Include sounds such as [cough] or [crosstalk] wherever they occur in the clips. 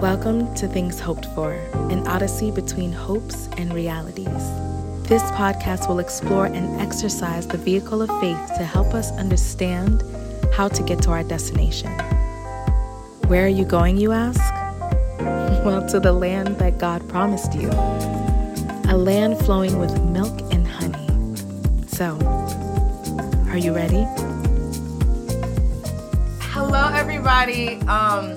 Welcome to Things Hoped For, an odyssey between hopes and realities. This podcast will explore and exercise the vehicle of faith to help us understand how to get to our destination. Where are you going, you ask? [laughs] Well, to the land that God promised you, a land flowing with milk and honey. So, are you ready? Hello, everybody. Um,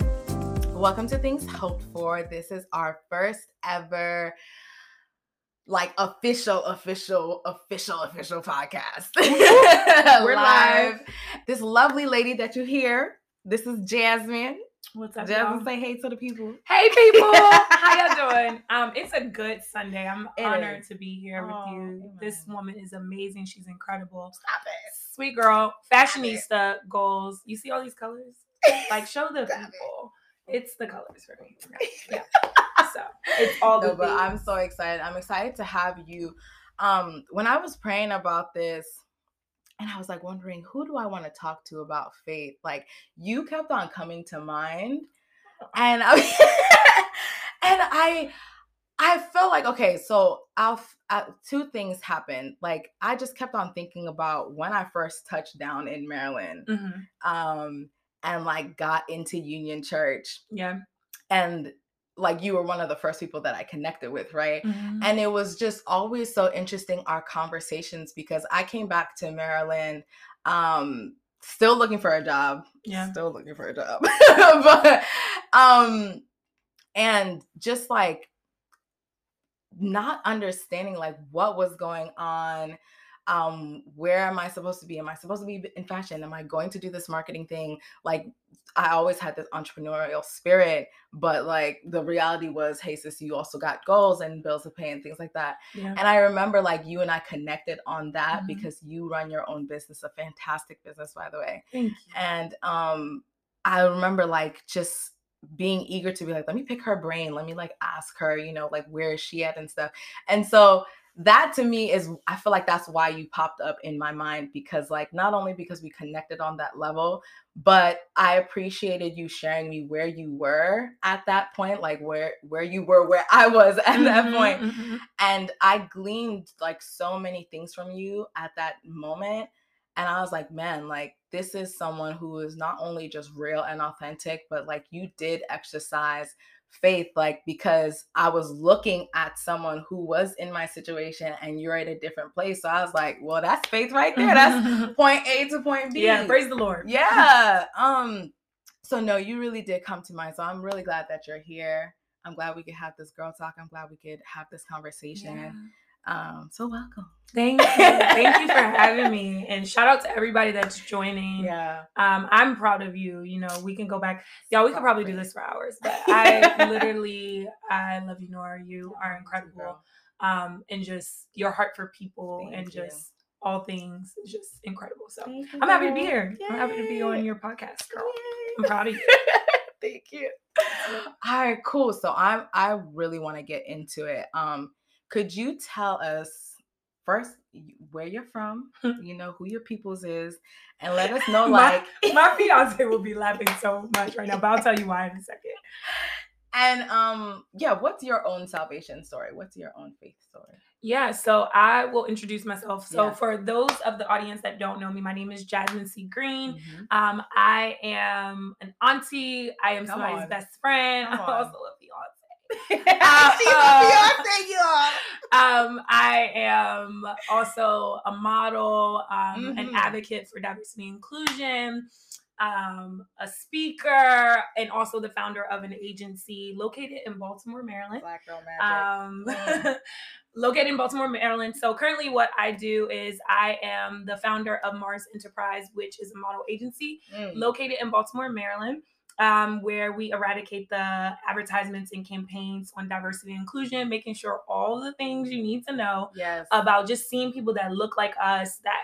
welcome to Things Hoped For. This is our first ever like official, official, official, official podcast. [laughs] We're live. This lovely lady that you hear, this is Jasmine. What's up, Jasmine, y'all? say hey to the people. Hey, people. [laughs] How y'all doing? Um, it's a good Sunday. I'm It honored is. to be here with Oh, you. This woman is amazing. She's incredible. Stop it. Sweet girl, fashionista goals. You see all these colors? [laughs] Like, show the Stop it. It's the colors for me. [laughs] Yeah. So it's all no, the. but I'm so excited. I'm excited to have you. Um, when I was praying about this, and I was like wondering, who do I want to talk to about faith? Like you kept on coming to mind, and I, [laughs] and I, I felt like okay, so I'll, uh, two things happened. Like I just kept on thinking about when I first touched down in Maryland, Mhm. um, and like got into Union Church, Yeah. and like you were one of the first people that I connected with, right? Mhm. And it was just always so interesting our conversations because I came back to Maryland um still looking for a job. Yeah. Still looking for a job. [laughs] but um and just like not understanding like what was going on um where am i supposed to be? Am i supposed to be in fashion? Am i going to do this marketing thing? Like i always had this entrepreneurial spirit but like the reality was hey sis you also got goals and bills to pay and things like that. Yeah. and i remember like you and i connected on that Mhm. because you run your own business a fantastic business by the way. Thank you. and um i remember like just being eager to be like let me pick her brain. Let me like ask her you know like where is she at and stuff. And so that to me is i feel like that's why you popped up in my mind because like not only because we connected on that level but i appreciated you sharing me where you were at that point like where where you were where i was [laughs] at that Mhm, point mhm. and I gleaned like so many things from you at that moment. And I was like, man, like this is someone who is not only just real and authentic, but like you did exercise faith, like because I was looking at someone who was in my situation and you're at a different place. So I was like, well, that's faith right there. That's [laughs] point A to point B. yeah. Praise the Lord. Yeah. Um, so no, you really did come to mind. So I'm really glad that you're here. I'm glad we could have this girl talk. I'm glad we could have this conversation. Yeah. Um, so welcome. Thank you. Thank you for having me. And shout out to everybody that's joining. Yeah. Um, I'm proud of you. You know, we can go back. Y'all, we could probably do this for hours, but I [laughs] literally, I love you, Nora. You are incredible. Um, and just your heart for people Thank and you. just all things is just incredible. So you, I'm happy to be here. I'm happy to be on your podcast, girl. Yay. I'm proud of you. [laughs] Thank you. All right, cool. So I'm I really want to get into it. Um, could you tell us first where you're from, [laughs] you know, who your peoples is, and let us know like [laughs] My fiance will be laughing so much right now, but I'll tell you why in a second. and um yeah, what's your own salvation story? What's your own faith story? Yeah, so I will introduce myself. So, Yeah. for those of the audience that don't know me, my name is Jasmine C. Green. Mhm. Um, I am an auntie. I am Come somebody's on. best friend. Come [laughs] I on. also love Beyonce. She's a Beyonce, y'all. Um, I am also a model, um, an Mhm. advocate for diversity and inclusion, um, a speaker, and also the founder of an agency located in Baltimore, Maryland Black girl magic. um, Mm. [laughs] located in Baltimore, Maryland. So currently, what I do is I am the founder of Mars Enterprise, which is a model agency Mm. located in Baltimore, Maryland. Um, where we eradicate the advertisements and campaigns on diversity and inclusion, making sure all the things you need to know Yes. about just seeing people that look like us that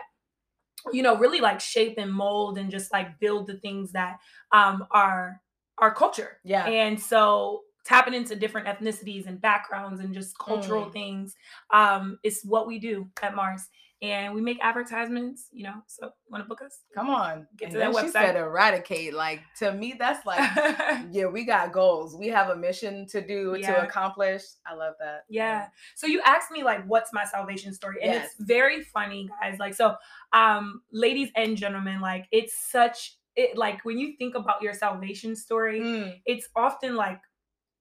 you know really like shape and mold and just like build the things that um are our culture yeah. and so tapping into different ethnicities and backgrounds and just cultural Mm. things um is what we do at mars and we make advertisements. You know, so want to book us? Come on, Get And to that then She website. said eradicate. Like to me, that's like [laughs] yeah, we got goals. We have a mission to do to accomplish. I love that. Yeah. So you asked me like what's my salvation story? And Yes. it's very funny, guys. Like so um ladies and gentlemen, like it's such it like when you think about your salvation story, Mm, it's often like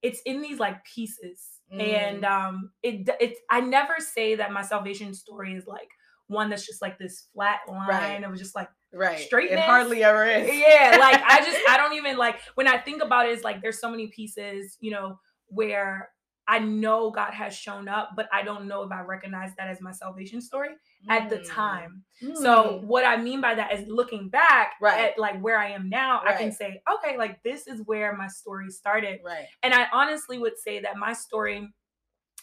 it's in these like pieces. Mm. And um it it's I never say that my salvation story is like one that's just like this flat line Right. of just like right. It Straightness? hardly ever is. yeah like i just [laughs] i don't even like when i think about it it's like there's so many pieces you know where i know god has shown up but i don't know if i recognize that as my salvation story at the Mm. time so Mm. what i mean by that is looking back Right. at like where i am now i can say okay like this is where my story started right. and i honestly would say that my story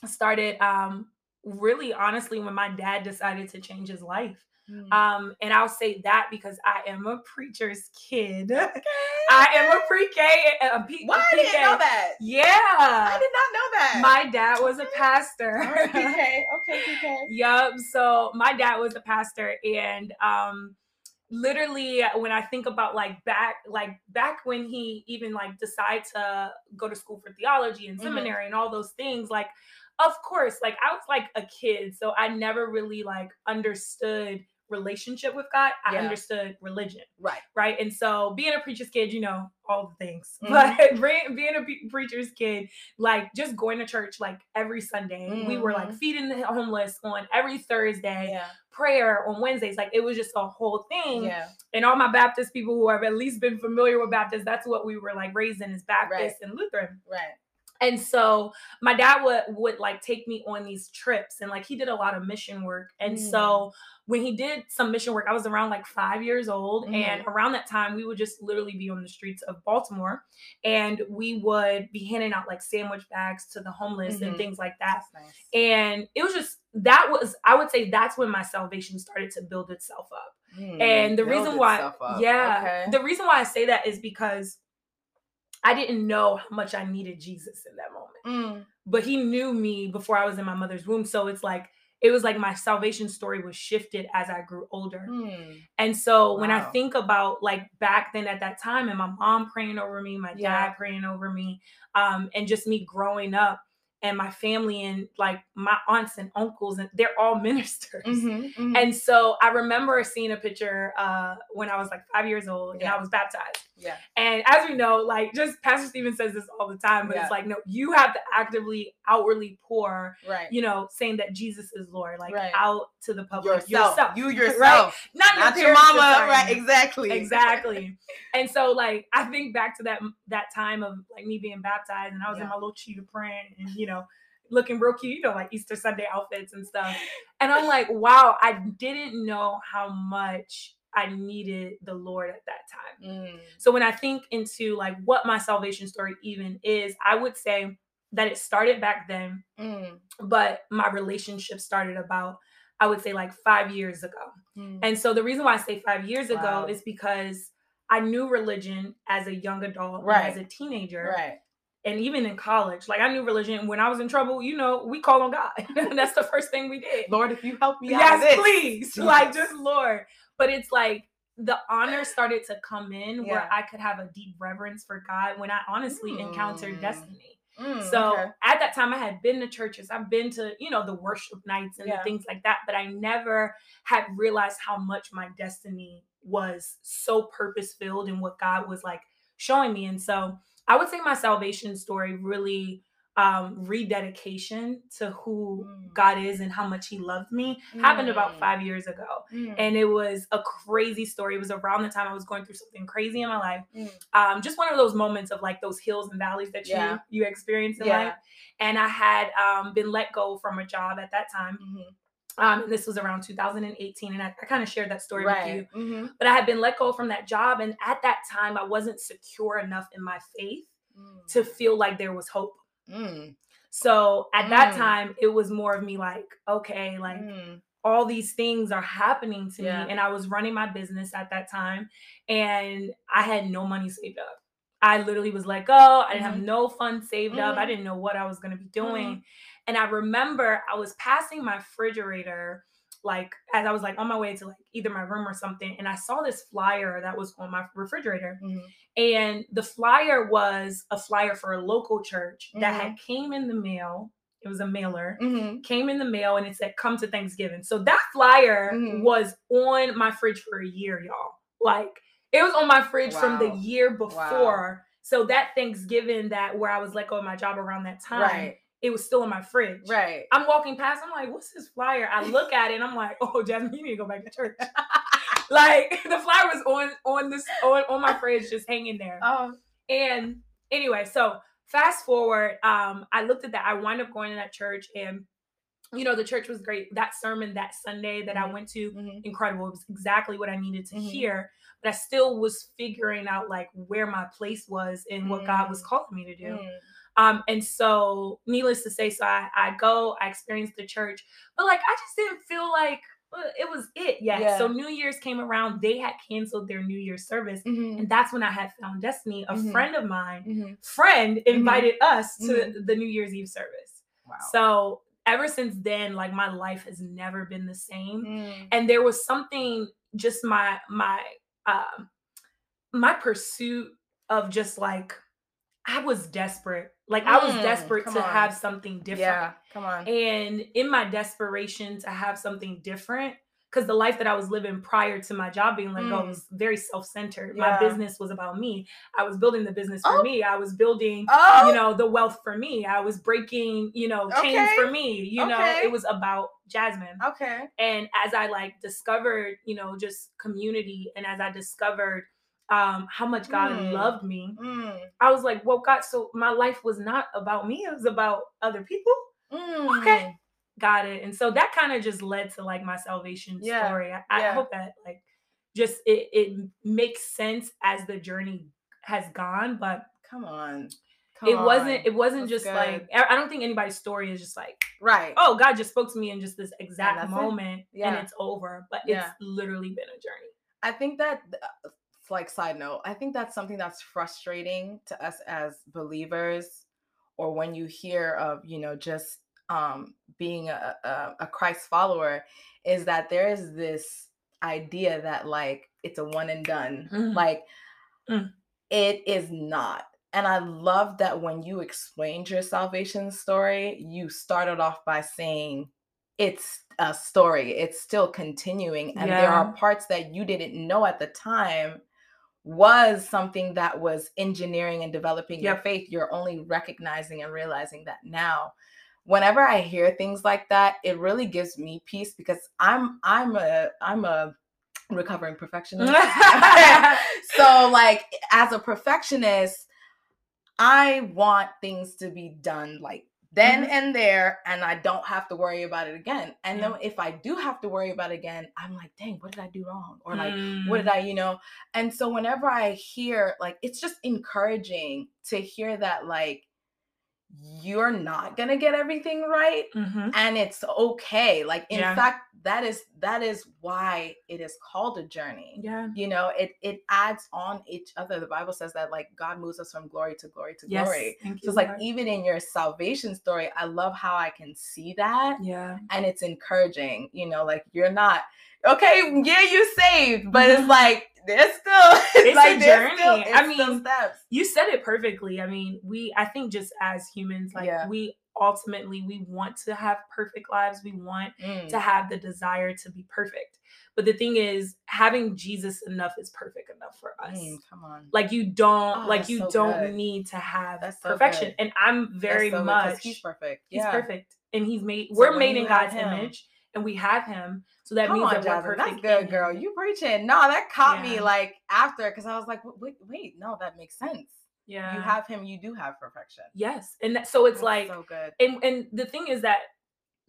started um really honestly when my dad decided to change his life Mm. um, and I'll say that because I am a preacher's kid. [laughs] I am a pre-K. A P- Why PK. didn't know that? Yeah. I did not know that. My dad was a pastor. Right, PK. [laughs] Okay, PK. Yup. So my dad was a pastor, and um, literally when I think about like back, like back when he even like decided to go to school for theology and Mhm. seminary and all those things, like of course, like I was like a kid, so I never really like understood relationship with God. I Yeah. understood religion Right. right? And so being a preacher's kid, you know, all the things. [laughs] Mhm. But being a preacher's kid, like just going to church like every Sunday, we were like Mhm. feeding the homeless on every Thursday, Yeah. prayer on Wednesdays. Like it was just a whole thing. Yeah. And all my Baptist people who have at least been familiar with Baptist, that's what we were like raised in is Baptist and Lutheran. Right. And so my dad would would like take me on these trips and like he did a lot of mission work. And Mm. so when he did some mission work, I was around like five years old. And around that time, we would just literally be on the streets of Baltimore and we would be handing out like sandwich bags to the homeless and Mhm. things like that. Nice. And it was just that was I would say that's when my salvation started to build itself up. Mm, And the build reason why, yeah, Okay. the reason why I say that is because I didn't know how much I needed Jesus in that moment Mm, but he knew me before I was in my mother's womb. So it's like it was like my salvation story was shifted as I grew older. mm. And so when I think about like back then at that time and my mom praying over me, my Yeah. dad praying over me, um, and just me growing up and my family and like my aunts and uncles and they're all [laughs] ministers. Mhm, mhm. And so I remember seeing a picture uh, when I was like five years old and I was baptized. Yeah. And as we know, like just Pastor Stephen says this all the time, but Yeah. it's like, no, you have to actively, outwardly pour, Right. you know, saying that Jesus is Lord, like Right. out to the public. yourself. You [laughs] Right? yourself. Not, Not your your mama. Right. Exactly. Exactly. and so like I think back to that that time of like me being baptized and I was in my little cheetah print and you know looking real cute, you know, like Easter Sunday outfits and stuff. And I'm like, wow, I didn't know how much I needed the Lord at that time. Mm, So when I think into like what my salvation story even is, I would say that it started back then, mm, but my relationship started about I would say like 5 years ago. mm. And so the reason why I say 5 years ago is because I knew religion as a young adult, Right. as a teenager, Right. and even in college. Like I knew religion when I was in trouble, you know, we call on God. [laughs] That's the first thing we did Lord, if you help me out. of yes, please. Like just Lord. But it's like the honor [gasps] started to come in where I could have a deep reverence for God when I honestly encountered Mm. destiny. Mm, So okay. at that time, I had been to churches. I've been to, you know, the worship nights and Yeah. things like that, but I never had realized how much my destiny was so purpose filled and what God was like showing me. And so I would say my salvation story really um rededication to who Mm. God is and how much he loved me happened about Mm. 5 years ago. Mm, And it was a crazy story. It was around the time I was going through something crazy in my life. mm. Um, just one of those moments of like those hills and valleys that you Yeah. you experience in Yeah. life. And I had um, been let go from a job at that time. Mhm. Um, and this was around 2018, and I, I kind of shared that story with you. Right. Mhm. But I had been let go from that job, and at that time, I wasn't secure enough in my faith Mm. to feel like there was hope. Mm. So at that Mm. time, it was more of me like, okay, like Mm. all these things are happening to Yeah. me and i was running my business at that time and i had no money saved up i literally was like oh i didn't have Mhm. no funds saved up i Mhm. didn't know what i was going to be doing Mhm. and i remember i was passing my refrigerator like as I was like on my way to like either my room or something, and I saw this flyer that was on my refrigerator, Mhm. and the flyer was a flyer for a local church that Mm-hmm. had came in the mail. It was a mailer. Mhm. Came in the mail and it said "Come to Thanksgiving." So that flyer Mhm. was on my fridge for a year, y'all. Like it was on my fridge from the year before. So that Thanksgiving that where I was let go of my job around that time, Right. It was still in my fridge. Right. I'm walking past, I'm like, what's this flyer? I look at it and I'm like, oh Jasmine, you need to go back to church. [laughs] like [laughs] the flyer was on on this on, on my fridge just hanging there. Oh. And anyway, so fast forward, um, I looked at that. I wound up going to that church and you know, the church was great. That sermon that Sunday that I Mhm. went to, Mhm. incredible. It was exactly what I needed to Mhm. hear. But I still was figuring out like where my place was and what God was Mm. calling me to do. Um, and so needless to say, so I, I go, I experienced the church, but like I just didn't feel like uh, it was it yet. Yeah. So New Year's came around, they had canceled their New Year's service. Mhm. And that's when I had found Destiny. A Mhm. friend of mine, Mhm. friend invited us to Mhm. the New Year's Eve service. Wow. So ever since then, like my life has never been the same. Mm. And there was something just my my um my pursuit of just like I was desperate. Like I was Mm, desperate to on. have something different. Yeah. Come on. And in my desperation to have something different, because the life that I was living prior to my job being let go Mm. was very self-centered. My business was about me. I was building the business for Oh. me. I was building, Oh. you know, the wealth for me. I was breaking, you know, chains Okay. for me. You know, it was about Jasmine. Okay. And as I like discovered, you know, just community and as I discovered um how much God Mm. loved me, Mm. I was like, well, God, so my life was not about me, it was about other people. Mm. Okay. Got it. And so that kind of just led to like my salvation Yeah, story. I, I yeah. hope that like just it, it makes sense as the journey has gone, but Come on. Come it wasn't on. it wasn't That's just like good. I I don't think anybody's story is just like, right. oh, God just spoke to me in just this exact that's it. moment and it's over. But Yeah. it's literally been a journey. I think that uh, like side note, I think that's something that's frustrating to us as believers or when you hear of, you know, just um being a, a, a Christ follower is that there is this idea that like it's a one and done. Mm. Like Mm. it is not. And I love that when you explained your salvation story, you started off by saying it's a story, it's still continuing. And there are parts that you didn't know at the time was something that was engineering and developing your faith. You're only recognizing and realizing that now. Whenever I hear things like that, it really gives me peace because I'm I'm a I'm a recovering perfectionist. [laughs] [laughs] so like as a perfectionist i want things to be done like then Mhm. and there and i don't have to worry about it again and Yeah. then if i do have to worry about it again i'm like dang what did i do wrong or like what Mm. did i you know and so whenever i hear like it's just encouraging to hear that like you're not gonna get everything right Mhm. and it's okay like in Yeah. fact that is that is why it is called a journey Yeah. you know it it adds on each other the bible says that like god moves us from glory to glory to Yes. glory Thank so you. it's like even in your salvation story i love how i can see that yeah. and it's encouraging you know like you're not okay yeah you saved but it's Mhm. like there's still [laughs] it's, It's a like still, journey. I it's still mean, steps you said it perfectly. I mean, we I think just as humans, like Yeah. we ultimately we want to have perfect lives. We want Mm, to have the desire to be perfect. But the thing is, having Jesus enough is perfect enough for us. mm, come on Like you don't Oh, like you so don't good. need to have That's perfection. good. And I'm very so much he's perfect he's yeah perfect. And he's made So we're made in God's him- image and we have him. So that Come means on, that Jasmine, perfect. that's good, girl. You preaching? No, that caught me like after because I was like, wait, wait, no, that makes sense. yeah. You have him, you do have perfection. yes. And that, so it's That's like so good. and and the thing is that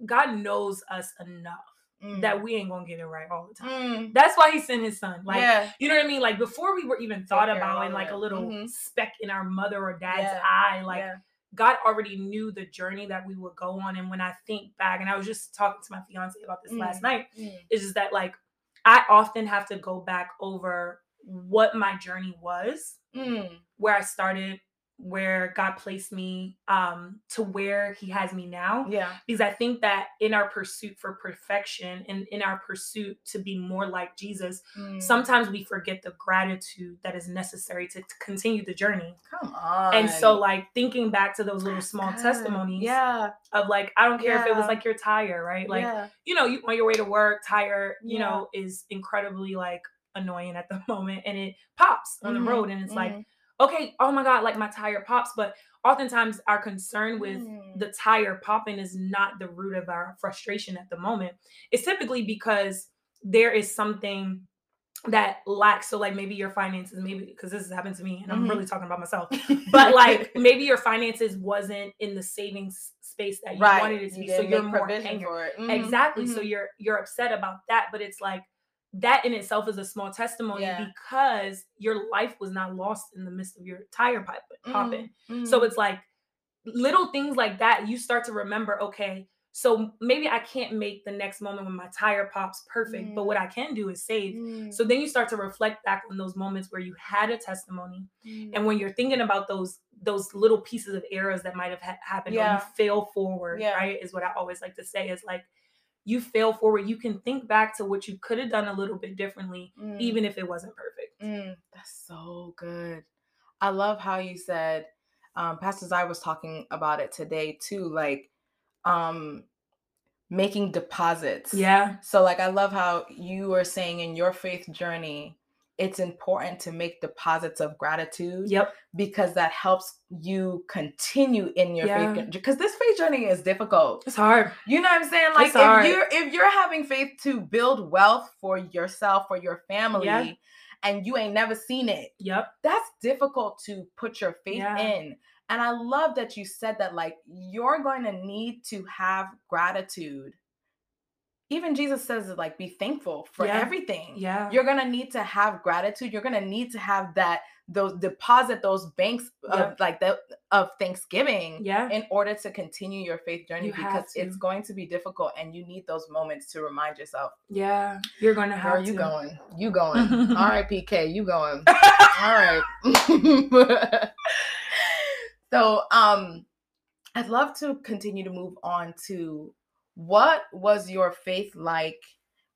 God knows us enough Mm. that we ain't gonna get it right all the time. Mm. That's why he sent his son. Like yeah, you know what I mean? Like before we were even thought of about in like a it. little Mhm. speck in our mother or dad's Yeah. eye, like yeah. God already knew the journey that we would go on. And when I think back, and I was just talking to my fiance about this last Mm. night, Mm. is just that like I often have to go back over what my journey was, Mm. where I started, where God placed me um to where he has me now Yeah. because I think that in our pursuit for perfection and in our pursuit to be more like Jesus Mm. sometimes we forget the gratitude that is necessary to, to continue the journey Come on. and so like thinking back to those little small good. testimonies Yeah. of like i don't care if it was like your tire right like yeah. you know you on your way to work tire you Yeah. know is incredibly like annoying at the [laughs] moment and it pops on Mhm, the road and it's like mhm. Okay oh my god like my tire pops but oftentimes our concern with Mm. the tire popping is not the root of our frustration at the moment it's typically because there is something that lacks so like maybe your finances maybe because this has happened to me and i'm really talking about myself [laughs] but like maybe your finances wasn't in the savings space that you right. wanted it to You be so you're more angry for it. Mhm, exactly so mhm. you're you're upset about that but it's like that in itself is a small testimony Yeah. because your life was not lost in the midst of your tire pipe popping Mhm, so mhm. it's like little things like that you start to remember okay so maybe i can't make the next moment when my tire pops perfect but what i can do is save Mm, so then you start to reflect back on those moments where you had a testimony mm. and when you're thinking about those those little pieces of errors that might have ha- happened or you fail forward Yeah. right is what i always like to say is like you fail forward you can think back to what you could have done a little bit differently Mm. even if it wasn't perfect Mm, that's so good. I love how you said, um, Pastor Zai was talking about it today too, like um making deposits. yeah So like I love how you were saying in your faith journey, it's important to make deposits of gratitude yep because that helps you continue in your Yeah. faith because this faith journey is difficult. it's hard You know what I'm saying? Like It's hard. if you're if you're having faith to build wealth for yourself, for your family, Yeah. and you ain't never seen it, yep that's difficult to put your faith Yeah. in. And I love that you said that like you're going to need to have gratitude. Even Jesus says it like be thankful for Yeah. everything. yeah You're going to need to have gratitude. You're going to need to have that those deposit those banks of Yep. like the of Thanksgiving yeah in order to continue your faith journey You because it's going to be difficult and you need those moments to remind yourself. yeah you're gonna have Girl, you to. going. You going. [laughs] All right, PK, you going. [laughs] All right. [laughs] so um I'd love to continue to move on to what was your faith like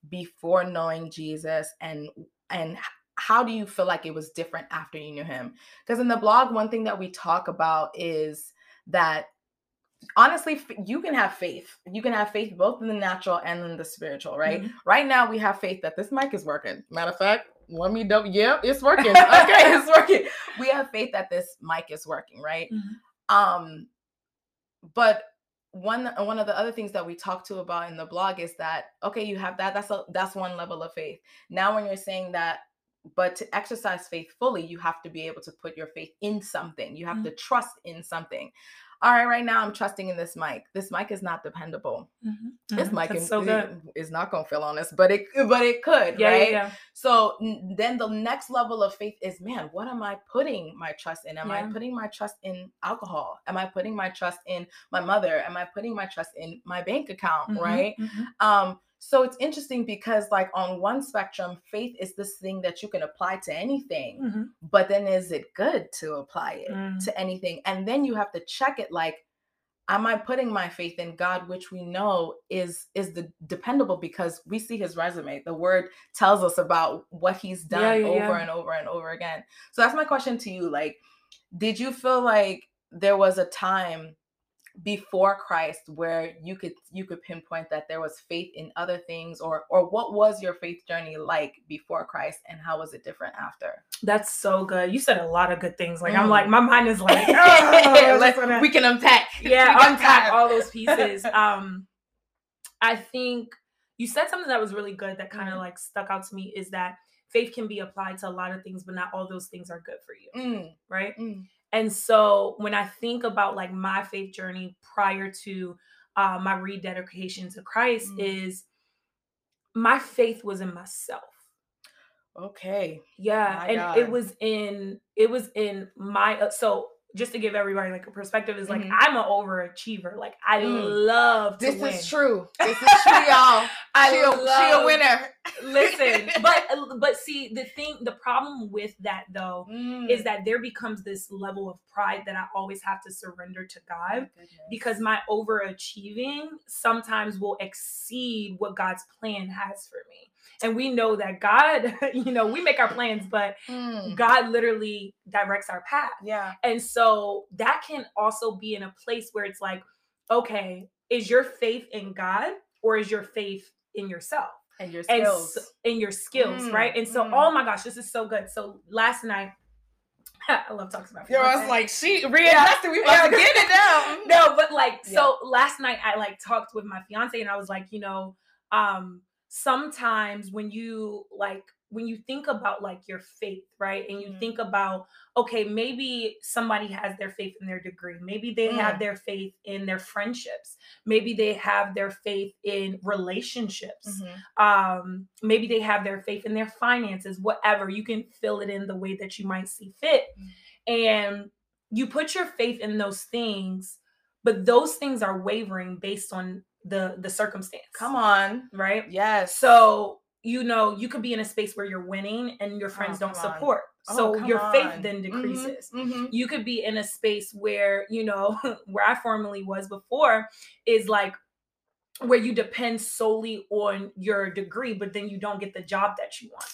before knowing Jesus and and how do you feel like it was different after you knew him? Because in the blog, one thing that we talk about is that honestly, you can have faith. You can have faith both in the natural and in the spiritual, right? Mhm. Right now, we have faith that this mic is working. Matter of fact, let me double. Yeah, it's [laughs] working. Okay, it's working. We have faith that this mic is working, right? Mhm. Um, but one one of the other things that we talk to about in the blog is that okay, you have that. That's a that's one level of faith. Now, when you're saying that. But to exercise faith fully, you have to be able to put your faith in something. You have Mhm. to trust in something. All right, right now I'm trusting in this mic. This mic is not dependable. Mhm. This Mhm. mic is, so is not gonna feel honest, but it but it could, yeah, right? yeah yeah So then the next level of faith is, man, what am I putting my trust in? Am I putting my trust in alcohol? Am I putting my trust in my mother? Am I putting my trust in my bank account? Mhm, Right. mhm. Um, so it's interesting because like on one spectrum, faith is this thing that you can apply to anything, Mhm. but then is it good to apply it Mm. to anything? And then you have to check it like, am I putting my faith in God, which we know is is the dependable because we see his resume. The word tells us about what he's done Yeah, yeah, over yeah. and over and over again. So that's my question to you. Like, did you feel like there was a time before Christ where you could you could pinpoint that there was faith in other things or or what was your faith journey like before Christ and how was it different after? That's so good. You said a lot of good things. Like I'm Mm. like my mind is like, [laughs] oh, I Let's- just wanna- we can unpack. yeah, unpack all those pieces. [laughs] Um, I think you said something that was really good that kind of Mhm. like stuck out to me is that faith can be applied to a lot of things, but not all those things are good for you, Mm, right? And so when I think about like my faith journey prior to uh, my rededication to Christ, Mm. is my faith was in myself. okay. Yeah, My and God. it was in it was in my uh, so just to give everybody like a perspective is like Mhm. I'm an overachiever. Like I Mm. love to This win. is true. [laughs] This is true, y'all. I she, a, she a winner. Listen, [laughs] but but see the thing, the problem with that though Mm. is that there becomes this level of pride that I always have to surrender to God because my overachieving sometimes will exceed what God's plan has for me. And we know that God, [laughs] you know, we make our plans, but Mm. God literally directs our path. yeah. And so that can also be in a place where it's like, okay, is your faith in God or is your faith in yourself? And your and skills. in your skills, Mm, right? And so, mm. oh my gosh, this is so good. So last night, [laughs] I love talking about. Yo, I was like, she reinvested. We about to Yeah. get it down. [laughs] no, but like, so last night I like talked with my fiance, and I was like, you know, um, sometimes when you like when you think about like your faith, right? And you Mhm. think about, okay, maybe somebody has their faith in their degree. Maybe they have Mm. their faith in their friendships. Maybe they have their faith in relationships. Mhm. Um, maybe they have their faith in their finances, whatever. You can fill it in the way that you might see fit. And you put your faith in those things, but those things are wavering based on the the circumstance. Come on. Right? Yes. So, you know, you could be in a space where you're winning and your friends Oh, don't support. Oh, So your faith on. then Mhm, decreases. mhm. You could be in a space where, you know, [laughs] where I formerly was before is like where you depend solely on your degree, but then you don't get the job that you want.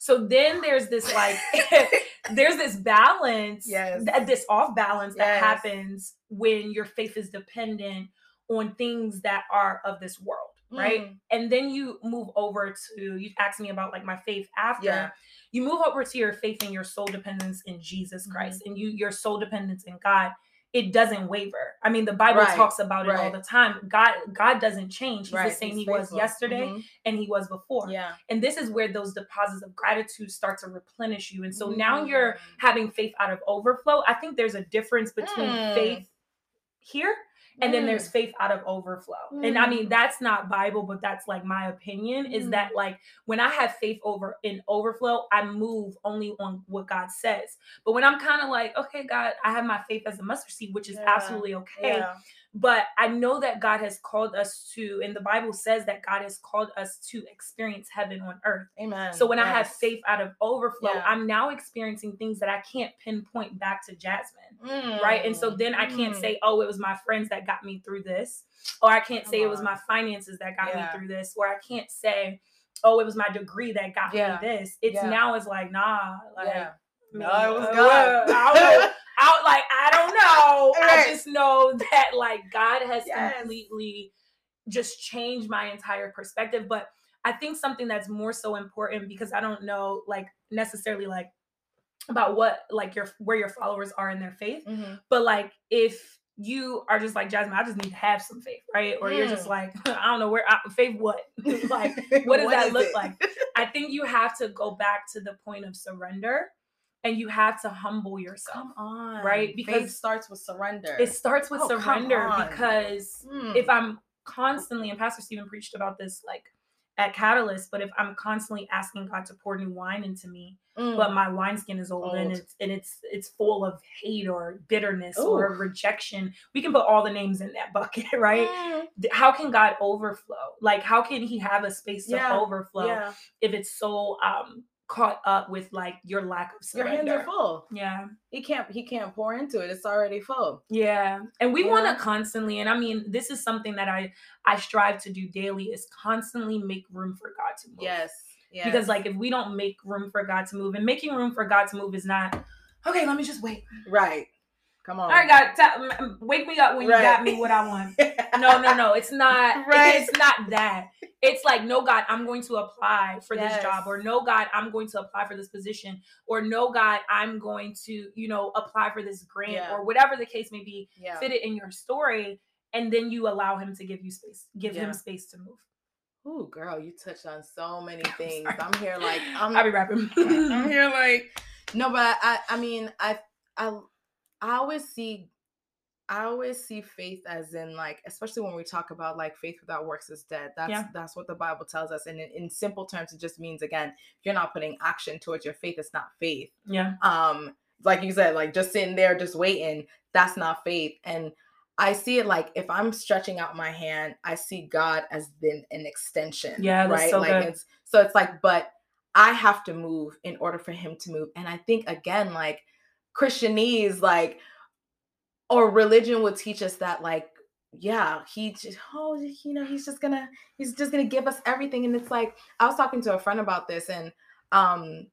So then there's this like [laughs] there's this balance, Yes. th- this off balance that happens when your faith is dependent on things that are of this world, right? Mm. And then you move over to you asked me about like my faith after. Yeah. You move over to your faith and your soul dependence in Jesus Mhm. Christ and you your soul dependence in God. It doesn't waver. I mean, the Bible Right, talks about it all the time. God, God doesn't change. He's the same he's he was faithful. yesterday Mhm. and he was before. Yeah. And this is where those deposits of gratitude start to replenish you. And so now you're Mm. having faith out of overflow. I think there's a difference between Mm. faith here and then Mm. there's faith out of overflow. And I mean, Mm. that's not Bible, but that's like my opinion is Mm. that like when I have faith over in overflow, I move only on what God says. But when I'm kind of like, okay, God, I have my faith as a mustard seed, which is Yeah. absolutely okay Yeah. But I know that God has called us to, and the Bible says that God has called us to experience heaven on earth. Amen. So when I have Yes. faith out of overflow, Yeah. I'm now experiencing things that I can't pinpoint back to Jasmine. Mm. Right. And so then I can't Mm. say, oh, it was my friends that got me through this. Or I can't Come say it was my finances that got Yeah. me through this. Or I can't say, oh, it was my degree that got Yeah. me this. It's Yeah. now it's like, nah, like Yeah. No, it was uh, God. I [laughs] I, like I don't know. I just know that like God has Yes. completely just changed my entire perspective. But I think something that's more so important because I don't know like necessarily like about what like your where your followers are in their faith, Mhm. but like if you are just like Jasmine, I just need to have some faith, right? Or you're just Mm. like [laughs] I don't know where I, faith what [laughs] [laughs] like what does that look it? like? I think you have to go back to the point of surrender and you have to humble yourself. Come on. Right? Faith Because starts with surrender. It starts with Oh, surrender because Mm. if I'm constantly, and Pastor Stephen preached about this like at Catalyst, but if I'm constantly asking God to pour new wine into me, Mm. but my wineskin is old, and it's and it's it's full of hate or bitterness or rejection, we can put all the names in that [laughs] bucket, right? Mm. How can God overflow? Like, how can He have a space to Yeah, overflow Yeah. if it's so um caught up with like your lack of Your hands are full. Yeah. He can't he can't pour into it. It's already full. Yeah. And we You want to constantly, and I mean, this is something that I I strive to do daily is constantly make room for God to move. Yes. Yes. Because like if we don't make room for God to move, and making room for God to move is not okay, let me just wait. right. Come on. All right, God, ta- m- m- wake me up when you got me what I want. [laughs] No, no, no. It's not. [laughs] Right. It's not that. It's like, no, God, I'm going to apply for this job, or no, God, I'm going to apply for this position, or no, God, I'm going to, you know, apply for this grant, Yeah. or whatever the case may be. Yeah. Fit it in your story, and then you allow Him to give you space, give Yeah. Him space to move. Ooh, girl, you touched on so many [laughs] I'm things. I'm here like I'm I'll be rapping. I'm here like no, but I I mean I I I always see I always see faith as in like especially when we talk about like faith without works is dead. That's Yeah. that's what the Bible tells us. And in, in simple terms, it just means again, if you're not putting action towards your faith, it's not faith. yeah. Um like you said, like just sitting there, just waiting. That's not faith. And I see it like if I'm stretching out my hand, I see God as been an extension. Yeah, right. So like good. it's so it's like, but I have to move in order for him to move. And I think again, like Christianese, like or religion would teach us that like yeah he just oh you know he's just gonna he's just gonna give us everything and it's like i was talking to a friend about this and um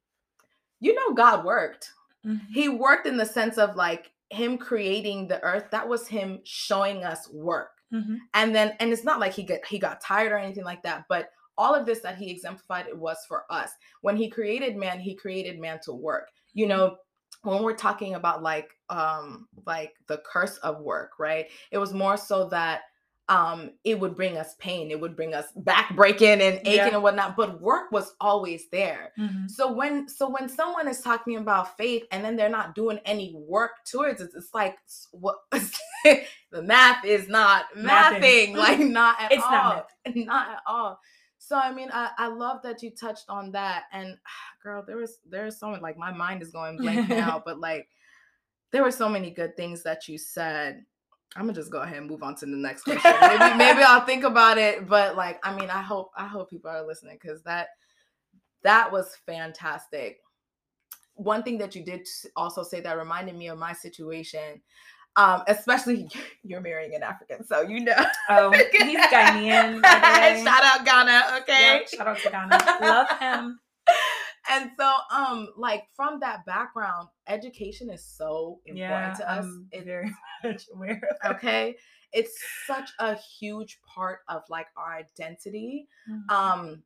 you know god worked. Mhm. he worked in the sense of like him creating the earth that was him showing us work. Mhm. and then and it's not like he got he got tired or anything like that but all of this that he exemplified it was for us. When he created man he created man to work. You know when we're talking about like um like the curse of work right it was more so that um it would bring us pain it would bring us back breaking and aching Yeah. and whatnot but work was always there Mhm. so when so when someone is talking about faith and then they're not doing any work towards it, it's like what [laughs] the math is not Mathing. mathing, like not [laughs] at all. It's all. not Not at all. So I mean, I, I love that you touched on that. And [sighs] girl, there was there's so much like my mind is going blank now, [laughs] but like there were so many good things that you said. I'm gonna just go ahead and move on to the next question. Maybe maybe [laughs] I'll think about it. But like, I mean, I hope I hope people are listening because that that was fantastic. One thing that you did also say that reminded me of my situation, um, especially [laughs] you're marrying an African, so you know. Oh, [laughs] he's Ghanaian. [laughs] Shout out Ghana, okay? Yeah, shout out to Ghana. Love him. and so um like from that background education is so important Yeah, to us I'm It- very much aware. okay it's such a huge part of like our identity Mhm. um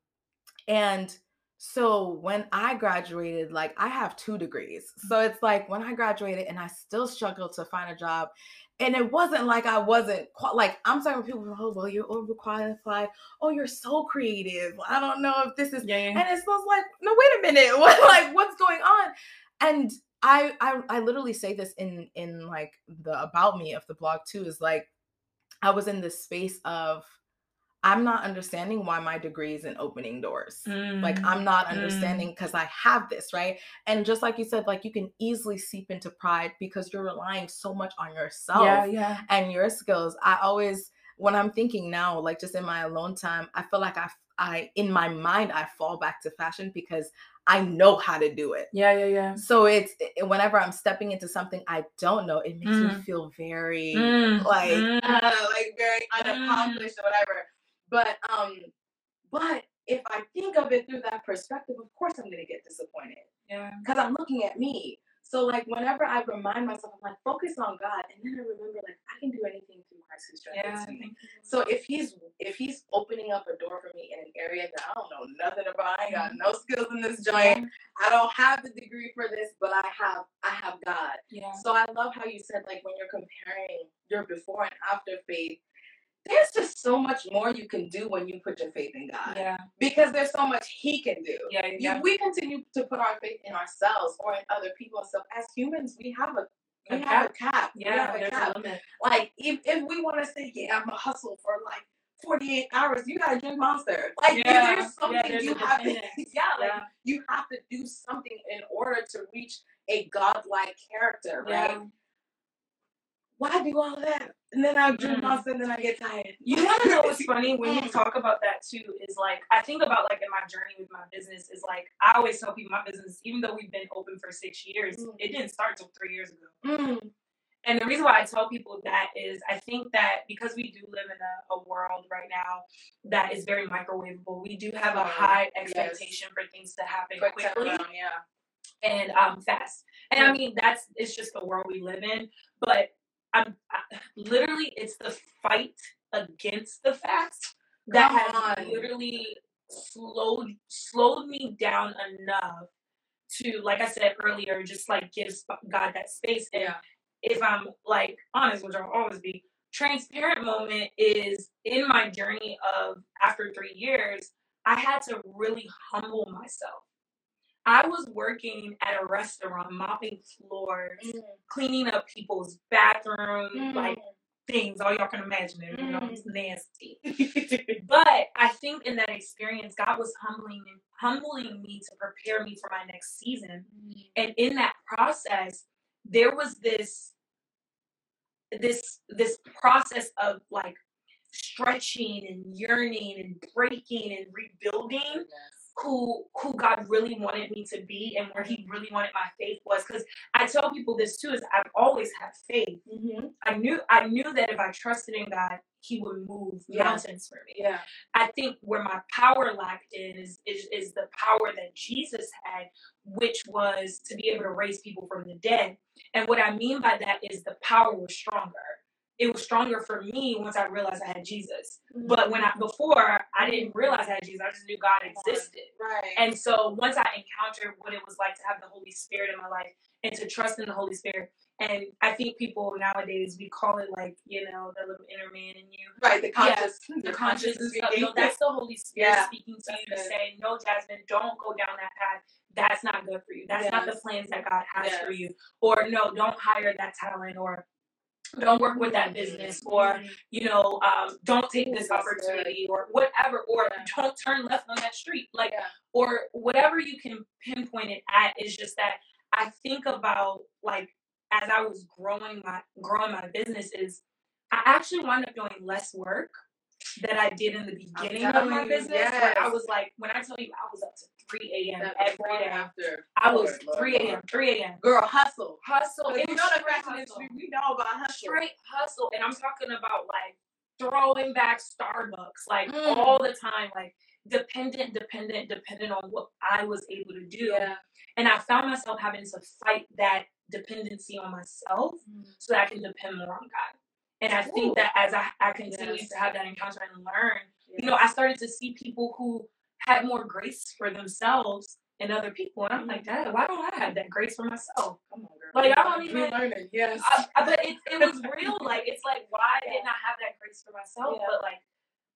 and so when i graduated like i have two degrees. Mm. So it's like when i graduated and i still struggled to find a job and it wasn't like i wasn't like i'm talking to people oh well you're overqualified. Oh you're so creative. I don't know if this is yeah, yeah. and it's just like no wait a minute. [laughs] What like what's going on? And I, I i literally say this in in like the about me of the blog too is like i was in this space of i'm not understanding why my degree isn't opening doors like Mm, i'm not mm. understanding because i have this right and just like you said like you can easily seep into pride because you're relying so much on yourself yeah, yeah. and your skills i always when i'm thinking now like just in my alone time i feel like i i in my mind i fall back to fashion because i know how to do it Yeah, yeah, yeah. so it's it- whenever i'm stepping into something i don't know it makes me Mm. feel very Mm, like mm. uh, [laughs] like very unaccomplished or whatever but um but if i think of it through that perspective of course i'm gonna get disappointed Yeah. because I'm looking at me. So like whenever I remind myself, I'm like focus on God, and then I remember like I can do anything through Christ who strengthens Yeah. me. So if he's if he's opening up a door for me in an area that I don't know nothing about, I ain't got no skills in this joint. I don't have the degree for this, but I have I have God. Yeah. So I love how you said like when you're comparing your before and after faith, there's just so much more you can do when you put your faith in God Yeah. because there's so much He can do Yeah. you, we continue to put our faith in ourselves or in other people stuff. As humans, we have a we A have a cap. We Yeah. have a cap. a limit. Like if, if we want to say, yeah, I'm gonna hustle for like 48 hours, you gotta drink monster. Like Yeah, there's something yeah, there's you have to [laughs] yeah, like Yeah. you have to do something in order to reach a godlike character, right? Why do all that? And then I drink Mm. and then I get tired. You want to know what's funny when you Mm. talk about that too? Is like I think about like in my journey with my business is like I always tell people my business, even though we've been open for six years, Mm. it didn't start till three years ago. Mm, And the reason why I tell people that is I think that because we do live in a, a world right now that is very microwavable, we do have a Oh, high yes. expectation for things to happen quick quickly yeah. and um fast. And I mean that's it's just the world we live in. But I'm I, literally it's the fight against the fast that has literally slowed slowed me down enough to like I said earlier, just like give God that space. And Yeah. if I'm like honest, which I'll always be, transparent moment is in my journey of after three years, I had to really humble myself. I was working at a restaurant, mopping floors, Mm, cleaning up people's bathrooms, mm, like things, all y'all can imagine it. You know, Mm. it's nasty. but I think in that experience, God was humbling humbling me to prepare me for my next season. And in that process, there was this this this process of like stretching and yearning and breaking and rebuilding who who God really wanted me to be and where he really wanted my faith was because I tell people this too is I've always had faith. Mm-hmm. I knew I knew that if I trusted in God, he would move Yeah. mountains for me. Yeah. I think where my power lacked in is, is is the power that Jesus had, which was to be able to raise people from the dead. And what I mean by that is the power was stronger. It was stronger for me once I realized I had Jesus. But when I before I didn't realize I had Jesus, I just knew God existed. right. And so once I encountered what it was like to have the Holy Spirit in my life and to trust in the Holy Spirit, and I think people nowadays we call it like you know the little inner man in you, right. The conscious. the conscious speaking. no, that's the Holy Spirit Yeah, speaking to you to say, no, Jasmine, don't go down that path. That's not good for you. That's not the plans that God has for you. Or no, don't hire that talent. Or don't work with that business. Or you know, um, don't take this opportunity. Or whatever. Or don't turn left on that street. Like or whatever you can pinpoint it at is just that I think about like as I was growing my growing my business is I actually wound up doing less work that I did in the beginning of my business. Where I was like, when I tell you I was up to 3 a.m. That every before and after. I was Lord, Lord, 3 a.m. Lord. 3 a.m. Girl, hustle. Hustle. It you was know the straight fashion hustle. industry, we know about hustle. Straight hustle. And I'm talking about like throwing back Starbucks, like Mm. all the time, like dependent, dependent, dependent on what I was able to do. Yeah. And I found myself having to fight that dependency on myself so that I can depend more on God. And I think Ooh. that as I, I continue Yes. to have that encounter and learn, you know, I started to see people who had more grace for themselves and other people. And I'm like, Dad, why don't I have that grace for myself? Come on, girl. Like, I don't even- learning, yes. I, I, but it, it was real. [laughs] Like, it's like, why Yeah. didn't I have that grace for myself? Yeah. But like,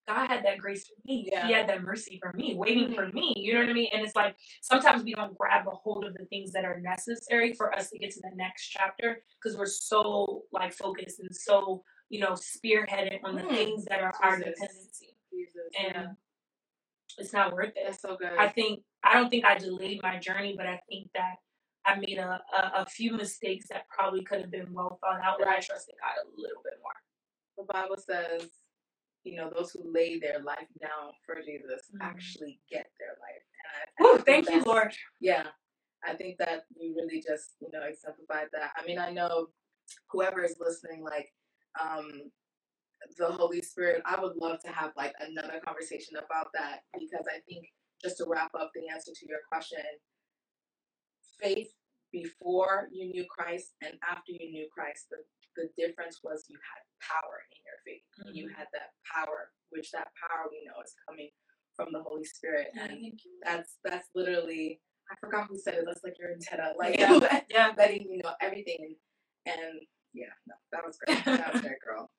God had that grace for me. Yeah. He had that mercy for me, waiting for me. You know what I mean? And it's like sometimes we don't grab a hold of the things that are necessary for us to get to the next chapter because we're so like focused and so you know spearheaded on the Mm. things that are our Jesus. dependency, Jesus. and. It's not worth it. That's so good. I think I don't think I delayed my journey, but I think that I made a, a, a few mistakes that probably could have been well thought out if I trusted God a little bit more. the Bible says, you know, those who lay their life down for Jesus Mhm. actually get their life. And I, I thank you, Lord. Yeah, I think that you really just, you know, exemplified that. I mean, I know whoever is listening, like, um, the Holy Spirit, I would love to have like another conversation about that because I think just to wrap up the answer to your question, faith before you knew Christ and after you knew Christ, the, the difference was you had power in your faith. You Mhm. had that power, which that power we know is coming from the Holy Spirit. And you. that's that's literally I forgot who said it. That's like your antenna, [laughs] like Yeah. [laughs] Yeah. letting you know everything. And, and yeah, no, that was great. That was [laughs] great, girl.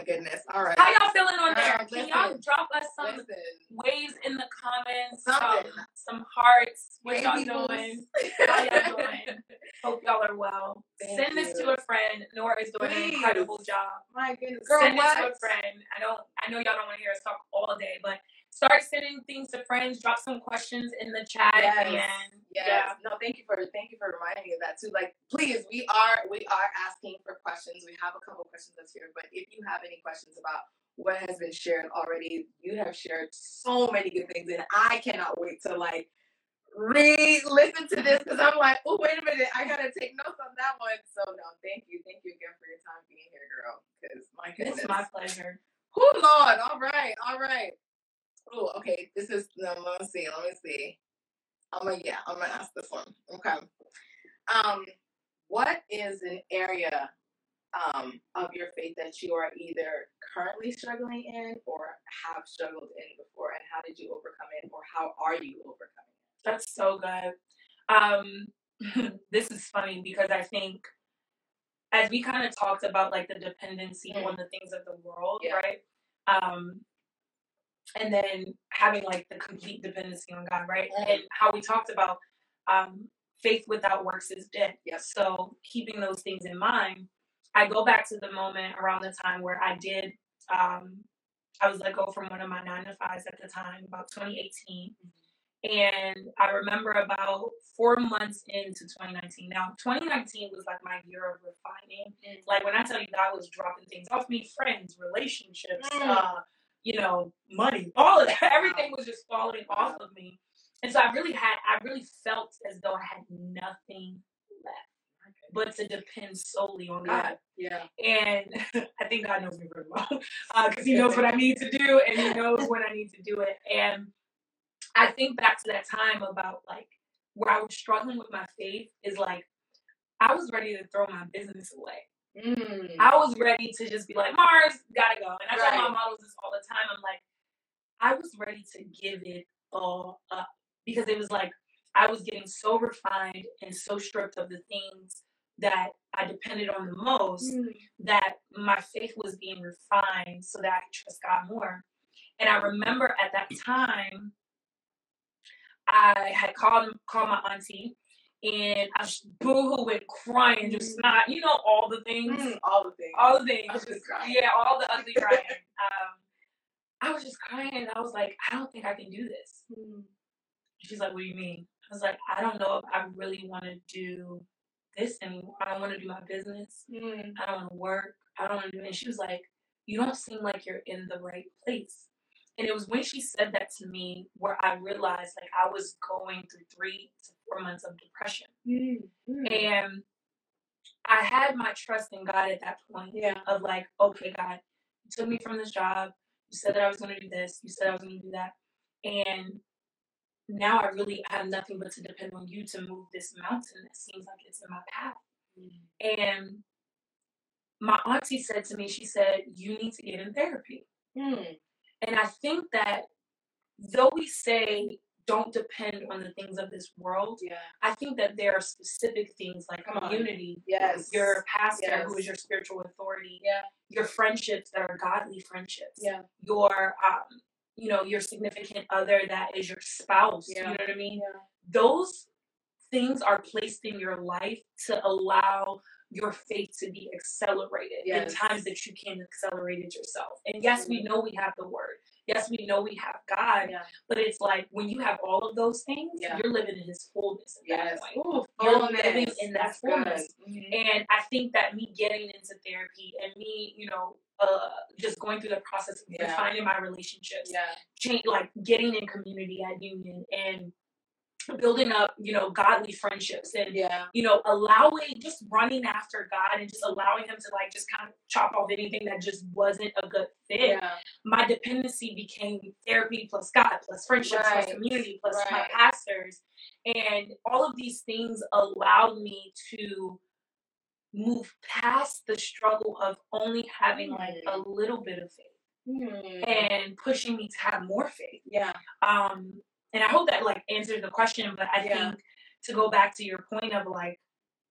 My goodness. All right. How y'all feeling on there? Can y'all drop us some Listen. waves in the comments? Um, Something. Some, some hearts. What y'all doing? [laughs] How y'all doing? Hope y'all are well. Thank Send this to a friend. Nora is doing an incredible job. My goodness. Girl, Send what? it to a friend. I don't. I know y'all don't want to hear us talk all day, but start sending things to friends. Drop some questions in the chat at Yes. end. Yes. Yeah. No, thank you for thank you for reminding me of that too. Like, please, we are we are asking for questions. We have a couple questions that's here, but if you have any questions about what has been shared already, you have shared so many good things, and I cannot wait to like re-listen to this because I'm like, oh wait a minute, I gotta take notes on that one. So no, thank you, thank you again for your time being here, girl. Because my goodness, It's my pleasure. Oh Lord, all right, all right. Oh, okay. This is no. Let me see. Let me see. I'm gonna yeah. I'm gonna ask this one. Okay. Um, what is an area um of your faith that you are either currently struggling in or have struggled in before, and how did you overcome it, or how are you overcoming it? That's so good. Um, [laughs] this is funny because I think as we kind of talked about like the dependency Mm. on the things of the world, Yeah. right? Um, and then having like the complete dependency on God, right? Mm. And how we talked about um, faith without works is dead. Yep. So keeping those things in mind, I go back to the moment around the time where I did um I was let go from one of my nine to fives at the time, about 2018. And I remember about four months into 2019. Now, 2019 was like my year of refining. Mm. Like when I tell you God was dropping things off me, friends, relationships, Mm. uh, you know, money, all of that, [laughs] everything was just falling off of me. And so I really had, I really felt as though I had nothing left but to depend solely on ah, God. Yeah. And [laughs] I think God knows me very well [laughs] uh, because He knows what I need to do and He knows when I need to do it. And I think back to that time about like where I was struggling with my faith is like I was ready to throw my business away. Mm. I was ready to just be like, Mars, gotta go. And I tell my Right. models this all the time. I'm like, I was ready to give it all up because it was like I was getting so refined and so stripped of the things that I depended on the most Mm. that my faith was being refined so that I could trust God more. And I remember at that time, I had called called my auntie, and I was boohooing, crying, just not, you know, all the things, Mm, all the things. all the things, Ugly just- crying. yeah, all the ugly [laughs] crying. um, I was just crying, and I was like, I don't think I can do this. Mm. She's like, What do you mean? I was like, I don't know if I really want to do this anymore. I don't want to do my business. Mm. I don't want to work. I don't want to do it. And she was like, You don't seem like you're in the right place. And it was when she said that to me where I realized like I was going through three to four months of depression. Mm. Mm. And I had my trust in God at that point Yeah. of like, okay, God, you took me from this job. You said that I was going to do this. You said I was going to do that. And now I really have nothing but to depend on you to move this mountain that seems like it's in my path. And my auntie said to me, she said, You need to get in therapy. Mm. And I think that though we say don't depend on the things of this world, Yeah. I think that there are specific things like Come on. community, Yes. your pastor who Yes. is your spiritual authority, Yeah. your friendships that are godly friendships, Yeah. your um, you know, your significant other that is your spouse. You Yeah. know what I mean? Yeah. those things are placed in your life to allow your faith to be accelerated Yes. in times that you can't accelerate it yourself. And yes, we know we have the word. Yes, we know we have God, Yeah. but it's like when you have all of those things, Yeah. you're living in his fullness at Yes. that point. Ooh, You're living in that That's fullness. Mhm. And I think that me getting into therapy and me, you know, uh, just going through the process of Yeah. refining my relationships, Yeah. change, like getting in community at Union and building up, you know, godly friendships and Yeah. you know, allowing just running after God and just allowing him to like just kind of chop off anything that just wasn't a good fit. Yeah. My dependency became therapy plus God plus friendships plus community plus my pastors. And all of these things allowed me to move past the struggle of only having like a little bit of faith Mm. and pushing me to have more faith. Yeah. Um, and I hope that like answered the question, but I Yeah. think to go back to your point of like,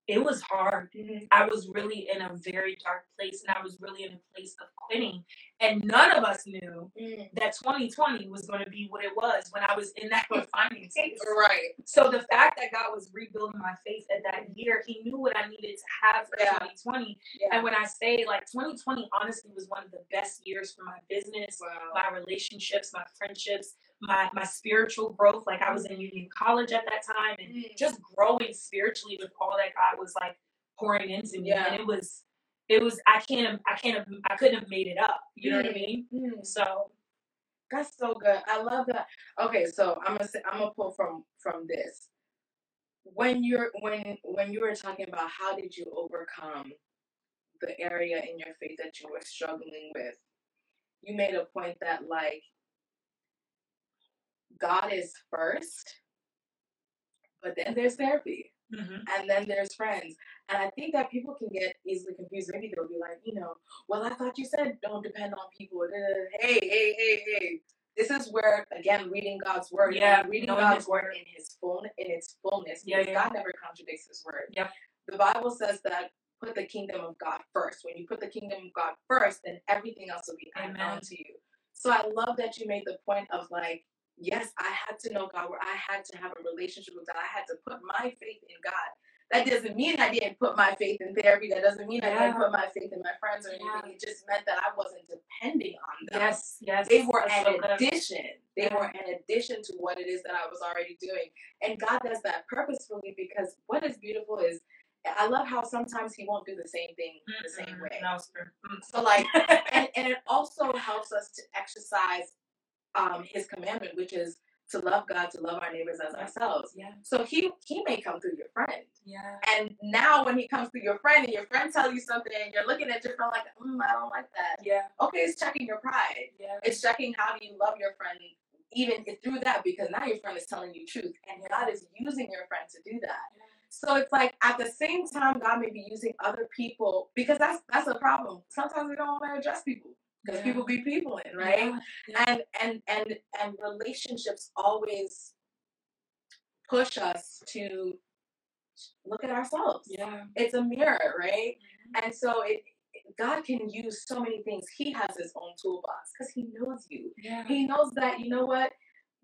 it was hard. Mhm. I was really in a very dark place and I was really in a place of quitting. And none of us knew Mm. that 2020 was going to be what it was when I was in that [laughs] refining stage. Right. So the fact that God was rebuilding my faith at that year, He knew what I needed to have for Yeah. 2020. Yeah. And when I say like 2020 honestly was one of the best years for my business, wow. my relationships, my friendships, my my spiritual growth. Like I was in Union College at that time and Mm. just growing spiritually with all that God was like pouring into me. Yeah. And it was it was I can't I can't have I couldn't have made it up. You know what I Mm. mean? Mm. So That's so good. I love that. Okay, so I'm gonna say, I'm gonna pull from from this. When you're when when you were talking about how did you overcome the area in your faith that you were struggling with, you made a point that like God is first, but then there's therapy. mhm. and then there's friends. And I think that people can get easily confused. Maybe they'll be like, you know, well, I thought you said don't depend on people. da, da, da." Hey, hey, hey, hey. This is where again reading God's word. Yeah, reading God's word in His full in its fullness. Yeah, because yeah. God never contradicts His word. Yep. The Bible says that put the kingdom of God first. When you put the kingdom of God first, then everything else will be added on to you. So I love that you made the point of like, yes, I had to know God, where I had to have a relationship with God. I had to put my faith in God that doesn't mean I didn't put my faith in therapy. That doesn't mean I didn't Yeah. put my faith in my friends or anything. Yeah. It just meant that I wasn't depending on them. Yes, yes. They were that's an so good. addition. They Yeah. were an addition to what it is that I was already doing. And God does that purposefully because what is beautiful is I love how sometimes He won't do the same thing the same Mm-mm, way. No, it's true. Mm. So like [laughs] and, and it also helps us to exercise um his commandment, which is to love God, to love our neighbors as ourselves. Yeah, So he he may come through your friend. yeah. And now when he comes through your friend and your friend tells you something and you're looking at your friend like, mm, I don't like that. Yeah, Okay, it's checking your pride. yeah. It's checking how do you love your friend even through that because now your friend is telling you truth and God is using your friend to do that. So it's like at the same time God may be using other people because that's that's a problem. Sometimes we don't want to address people because Yeah. people be people in, right? Yeah. And and and and relationships always push us to look at ourselves. Yeah. It's a mirror, right? Mhm. And so it God can use so many things. He has his own toolbox because he knows you. Yeah. He knows that you know what?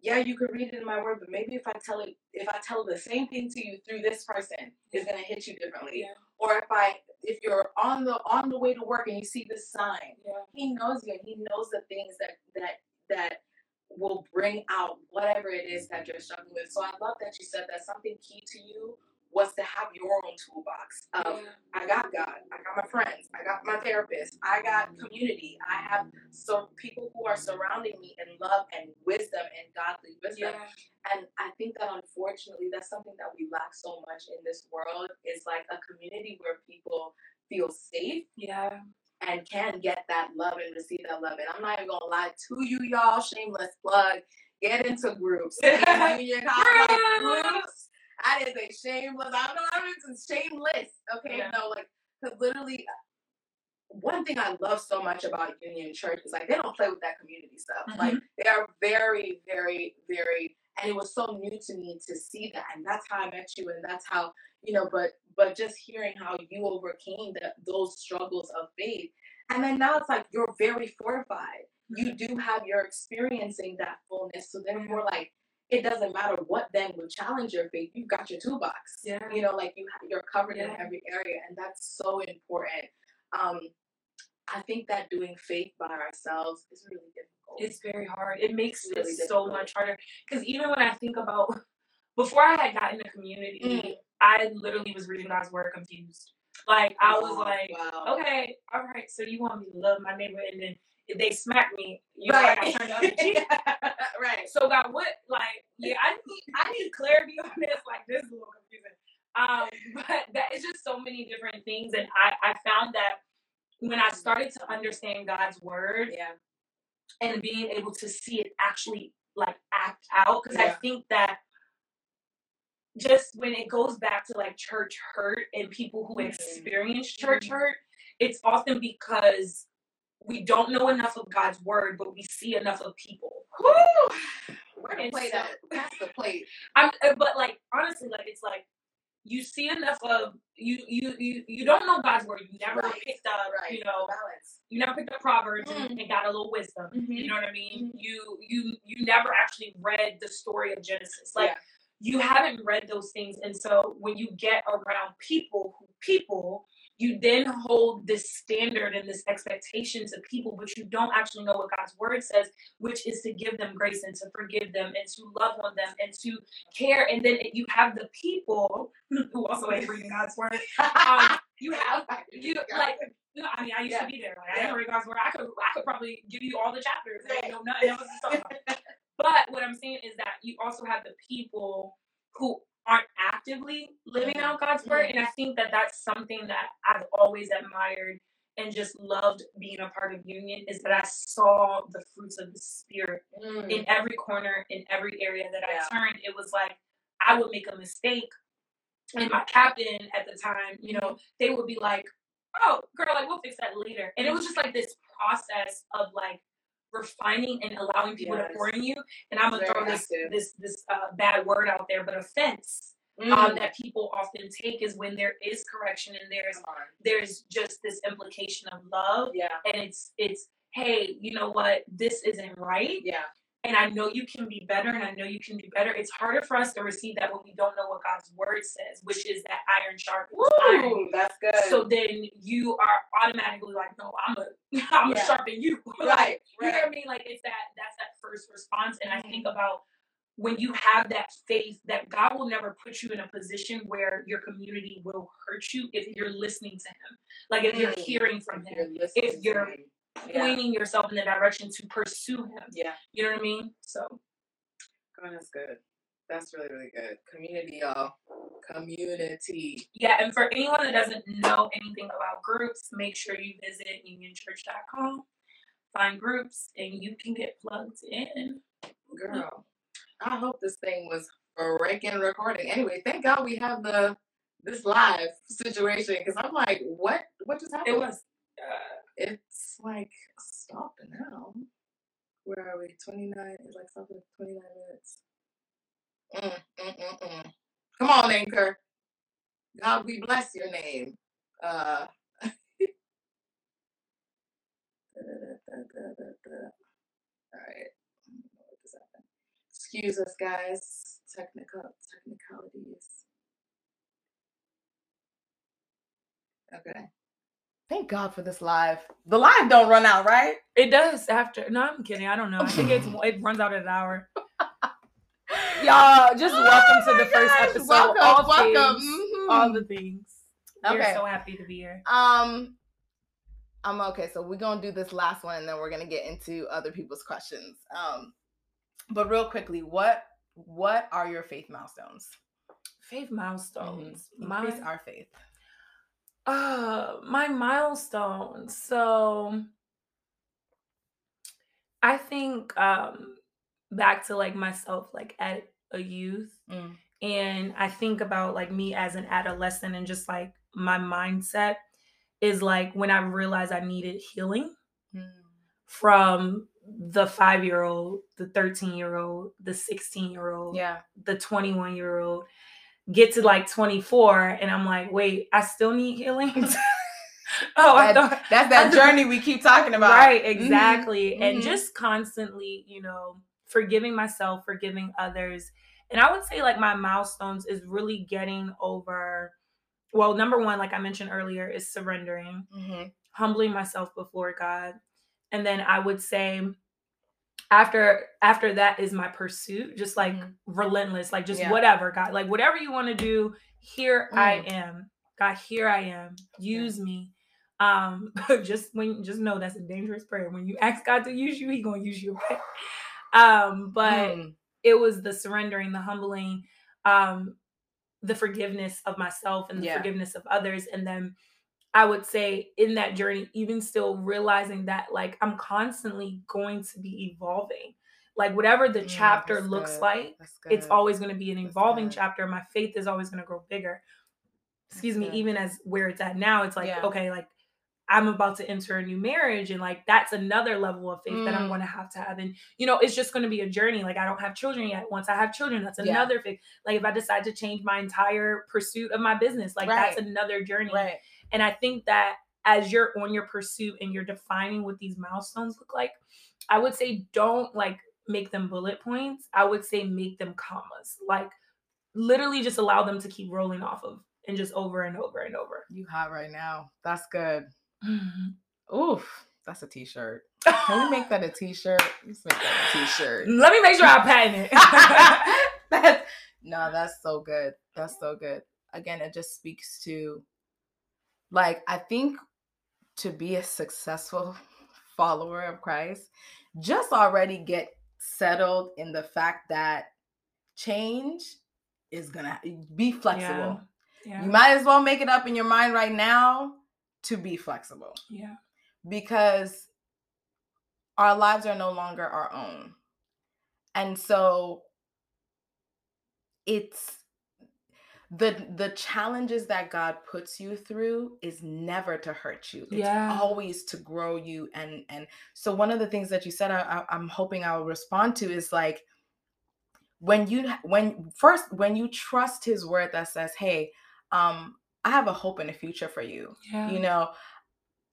Yeah, you could read it in my word, but maybe if I tell it, if I tell the same thing to you through this person, it's gonna hit you differently. Yeah. Or if I, if you're on the on the way to work and you see this sign, Yeah. he knows you and he knows the things that that that will bring out whatever it is that you're struggling with. So I love that you said that something key to you was to have your own toolbox of. I got God, I got my friends, I got my therapist, I got community, I have so people who are surrounding me in love and wisdom and godly wisdom. Yeah. And I think that unfortunately that's something that we lack so much in this world is like a community where people feel safe Yeah. and can get that love and receive that love. And I'm not even gonna lie to you, y'all. Shameless plug. Get into groups. Get into your college Groups. That is a shameless. I don't know. I mean, shameless. Okay, Yeah. no, like because literally, one thing I love so much about Union Church is like they don't play with that community stuff. Mm-hmm. Like they are very, very, very. And it was so new to me to see that, and that's how I met you, and that's how you know. But but just hearing how you overcame that those struggles of faith and then now it's like you're very fortified. You do have you're experiencing that fullness. So therefore, like it doesn't matter what then would challenge your faith. You've got your toolbox. Yeah. You know, like you you're covered in every area, and that's so important. Um, I think that doing faith by ourselves is really difficult. It's very hard. It makes It's really it so much harder. Because even when I think about [laughs] before I had gotten the community, Mm. I literally was reading God's word confused. Like I was Wow, like, wow. okay, all right, so you want me to love my neighbor, and then they smack me, you know, like I turned the other cheek. right. So God, what like yeah, I need I need clarity on this. Like this is a little confusing. Um, [laughs] but that is just so many different things, and I I found that when I started to understand God's word Yeah. and being able to see it actually like act out, because I think that just when it goes back to like church hurt and people who Mhm. experience church Mhm. hurt, it's often because we don't know enough of God's word, but we see enough of people. Woo! Where to play so- that? That's the plate. [laughs] I'm, uh, but like honestly, like it's like you see enough of you, you, you, you don't know God's word. You never Right, picked up, Right. you know, balance. you never picked up Proverbs and, Mm. and got a little wisdom. Mhm. You know what I mean? Mhm. You, you, you never actually read the story of Genesis. Like Yeah. you haven't read those things, and so when you get around people who people. You then hold this standard and this expectation to people, but you don't actually know what God's word says, which is to give them grace and to forgive them and to love on them and to care. And then you have the people [laughs] who also ain't reading God's word. Um, you have [laughs] you like you know, I mean, I used Yeah. to be there. Like, I didn't read God's word. I could I could probably give you all the chapters. I didn't know nothing else to talk about. [laughs] But what I'm saying is that you also have the people who aren't actively living mm-hmm. out God's word, mm-hmm. and I think that that's something that I've always admired and just loved being a part of Union is that I saw the fruits of the spirit Mm. in every corner, in every area that Yeah. I turned, it was like I would make a mistake. And my mm-hmm. captain at the time, you know, they would be like, oh, girl, like, we'll fix that later. And it was just like this process of like refining and allowing people Yes. to pour in you. And I'm gonna throw this this this uh, bad word out there, but offense Mm. um, that people often take is when there is correction and there's there's just this implication of love Yeah. and it's it's hey you know what this isn't right Yeah. And I know you can be better and I know you can do better. It's harder for us to receive that when we don't know what God's word says, which is that iron sharpens iron. Ooh, that's good. So then you are automatically like, no, I'm a [laughs] I'm Yeah. a sharpen you. right, [laughs] Like, you know what I mean? Like it's that that's that first response. And I think about when you have that faith that God will never put you in a position where your community will hurt you if you're listening to him. Like if you're Mm. hearing from If him, you're listening if you're me. yeah. pointing yourself in the direction to pursue him. yeah. You know what I mean? So Oh, that's good. That's really, really good. Community, y'all. Community. yeah, and for anyone that doesn't know anything about groups, make sure you visit unionchurch.com, find groups, and you can get plugged in. Girl, I hope this thing was freaking recording. Anyway, thank God we have the this live situation because I'm like, what? What just happened? It was It's like stopping now. Where are we? 29. It's like stopping 29 minutes. Mm, mm, mm, mm. Come on, Anchor. God, we bless your name. Uh. [laughs] All right. Excuse us, guys. Technical technicalities. Okay. Thank God for this live. The live don't run out, right? it does after no, I'm kidding. I don't know. I think it's [laughs] it runs out at an hour. [laughs] Y'all, just welcome Oh to the my first episode. Welcome, all welcome. things, mhm. all the things. We're so happy to be here. Um, I'm okay. So we're gonna do this last one, and then we're gonna get into other people's questions. Um, but real quickly, what what are your faith milestones? Faith milestones. Mhm. My Increase our faith. Uh my milestones. So I think um back to like myself like at a youth Mm. and I think about like me as an adolescent and just like my mindset is like when I realized I needed healing Mm. from the 5-year-old, the 13-year-old, the 16-year-old, Yeah. the 21 year old get to like 24 and i'm like wait i still need healing [laughs] [laughs] oh i thought That's that journey we keep talking [laughs] about. right Mhm, exactly and mhm. just constantly you know forgiving myself forgiving others and i would say like my milestones is really getting over well number one like i mentioned earlier is surrendering Mhm. humbling myself before God. And then I would say after after that is my pursuit, just like Mhm. relentless, like just Yeah. whatever, God, like whatever you want to do, here I Mm. am. God, here I am. Use me. Um, [laughs] just when just know that's a dangerous prayer. When you ask God to use you, He gonna use you. right? Um, but Mm. it was the surrendering, the humbling, um, the forgiveness of myself and the Yeah. forgiveness of others. And then I would say in that journey, even still realizing that like I'm constantly going to be evolving. Like whatever the Mm, chapter that's looks good. like, it's always going to be an That's evolving good. chapter. My faith is always going to grow bigger. Excuse me, good. even as where it's at now, it's like, Yeah. okay, like I'm about to enter a new marriage and like that's another level of faith that I'm Mm. going to have to have. And you know, it's just going to be a journey. Like I don't have children yet. Once I have children, that's Yeah. another faith. Like if I decide to change my entire pursuit of my business, like that's another journey. Right. And I think that as you're on your pursuit and you're defining what these milestones look like, I would say don't like make them bullet points. I would say make them commas. Like literally just allow them to keep rolling off of and just over and over and over. You hot right now. That's good. Mm-hmm. Oof. That's a t-shirt. Can we make that a t-shirt? Let's make that a t-shirt. Let me make sure I patent it. [laughs] that's no, that's so good. That's so good. Again, it just speaks to like I think to be a successful [laughs] follower of Christ, just already get settled in the fact that change is gonna be flexible. yeah. You might as well make it up in your mind right now to be flexible yeah. because our lives are no longer our own. And so it's the the challenges that God puts you through is never to hurt you. It's Yeah. always to grow you and and so one of the things that you said I, I, I'm hoping I'll respond to is like when you when first when you trust his word that says hey um I have a hope and a future for you Yeah. you know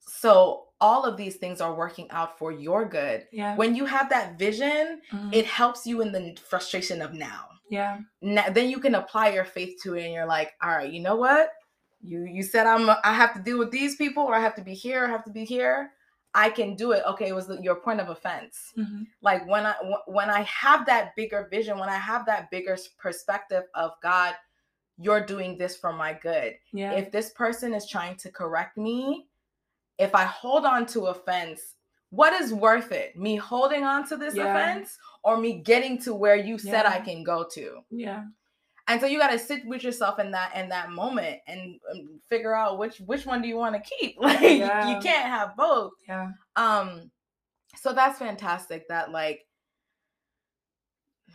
so all of these things are working out for your good. Yeah. When you have that vision, Mhm. it helps you in the frustration of now. yeah. now, then you can apply your faith to it and you're like all right you know what you you said i'm i have to deal with these people or i have to be here i have to be here i can do it okay it was the, your point of offense Mhm. like when i when i have that bigger vision when i have that bigger perspective of god you're doing this for my good Yeah. if this person is trying to correct me if i hold on to offense what is worth it? Me holding on to this Yeah. offense or me getting to where you said i can go to? Yeah. and so you got to sit with yourself in that in that moment and, um, figure out which which one do you want to keep? [laughs] Like you- you can't have both. Yeah. um so that's fantastic that like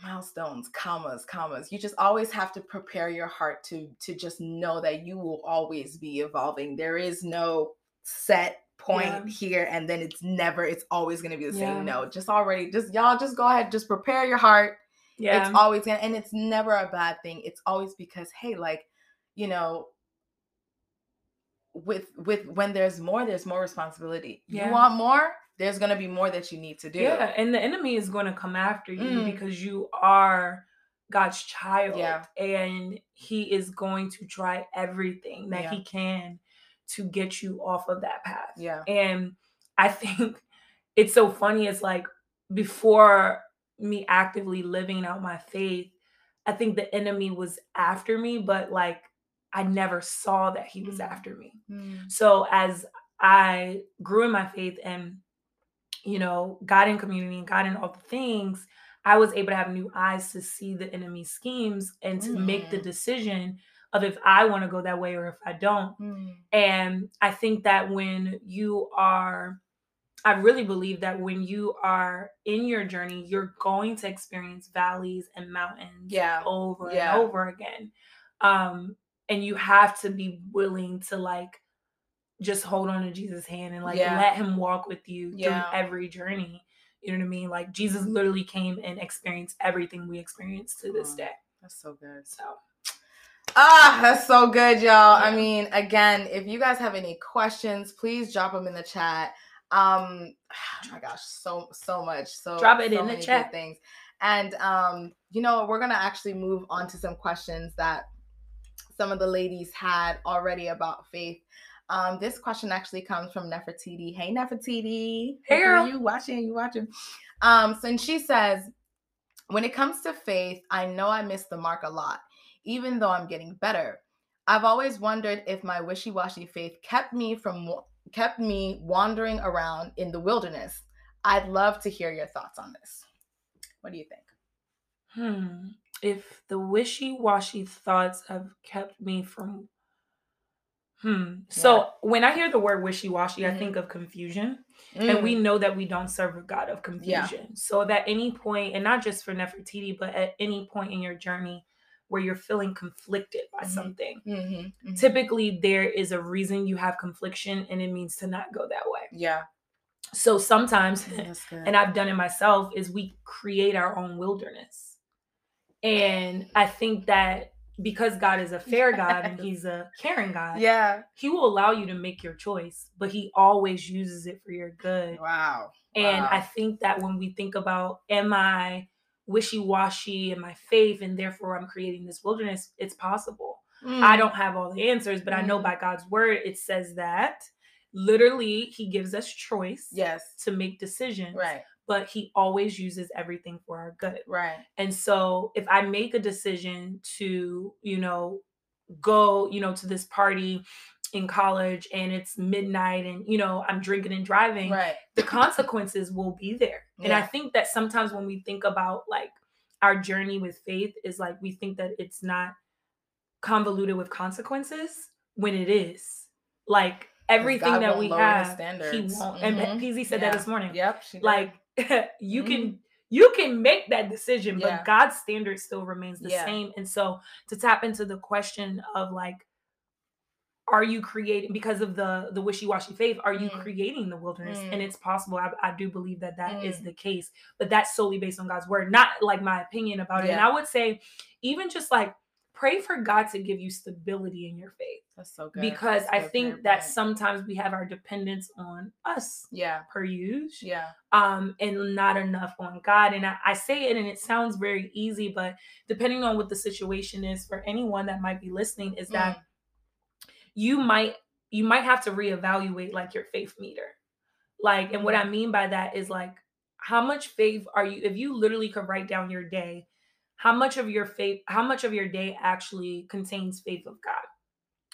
milestones commas commas you just always have to prepare your heart to to just know that you will always be evolving. There is no set point Yeah. here and then it's never it's always going to be the Yeah. same no just already just y'all just go ahead just prepare your heart Yeah. it's always gonna and it's never a bad thing it's always because hey like you know with with when there's more there's more responsibility Yeah. you want more there's gonna be more that you need to do Yeah, and the enemy is going to come after you Mm. because you are God's child. Yeah. And he is going to try everything that Yeah. he can to get you off of that path. yeah And I think [laughs] it's so funny. It's like before me actively living out my faith, I think the enemy was after me, but like I never saw that he was Mm. after me. Mm. So as I grew in my faith and you know, got in community and got in all the things, I was able to have new eyes to see the enemy's schemes and to make the Mm. decision of if I want to go that way or if I don't. Mm. And I think that when you are, I really believe that when you are in your journey, you're going to experience valleys and mountains Yeah. over Yeah. and over again. Um, and you have to be willing to like just hold on to Jesus' hand and like Yeah. let him walk with you Yeah. through every journey. You know what I mean? Like Jesus literally came and experienced everything we experience to this day. that's so good So Ah, that's so good, y'all. I mean, again, if you guys have any questions, please drop them in the chat. Um, oh [sighs] my gosh, so so much. So Drop it so in the chat. Things, and um, you know, we're gonna actually move on to some questions that some of the ladies had already about faith. Um, this question actually comes from Nefertiti. Hey, Nefertiti. Hey, girl. You watching? You watching? Um, so and she says, when it comes to faith, I know I miss the mark a lot even though I'm getting better. I've always wondered if my wishy-washy faith kept me from kept me wandering around in the wilderness. I'd love to hear your thoughts on this. What do you think? Hmm. If the wishy-washy thoughts have kept me from Hmm. So when I hear the word wishy-washy, I Mhm. think of confusion. And we Mm, know that we don't serve a God of confusion. So if at any point, and not just for Nefertiti, but at any point in your journey where you're feeling conflicted by Mhm. something, mhm, mhm. typically there is a reason you have confliction and it means to not go that way. yeah, So sometimes [laughs] and I've done it myself, is we create our own wilderness. And I think that because God is a fair God and He's a caring God, yeah. He will allow you to make your choice, but He always uses it for your good. Wow. And I think that when we think about, am I wishy washy in my faith and therefore I'm creating this wilderness, it's possible. I Mm, don't have all the answers, but I know Mm. by God's word, it says that literally He gives us choice Yes. to make decisions Right. but he always uses everything for our good. Right. And so if I make a decision to, you know, go, you know, to this party in college and it's midnight and, you know, I'm drinking and driving, Right. the consequences will be there. And I think that sometimes when we think about like our journey with faith is like we think that it's not convoluted with consequences when it is. Like everything God that we have, he won't. And Mhm. PZ said Yeah. that this morning Yep. like [laughs] you can you can make that decision but Yeah. god's standard still remains the Yeah. same and so to tap into the question of like are you creating because of the the wishy-washy faith are you Mm. creating the wilderness Mm. and it's possible I, I do believe that that is Mm. the case but that's solely based on god's word not like my opinion about it and i would say even just like pray for God to give you stability in your faith. That's so good. Because I think that sometimes we have our dependence on us yeah, per use, yeah, um, and not enough on God. And I, I say it and it sounds very easy, but depending on what the situation is for anyone that might be listening, is that Mm. You might you might have to reevaluate like your faith meter. Like, and what I mean by that is like how much faith are you if you literally could write down your day, how much of your faith, how much of your day actually contains faith of God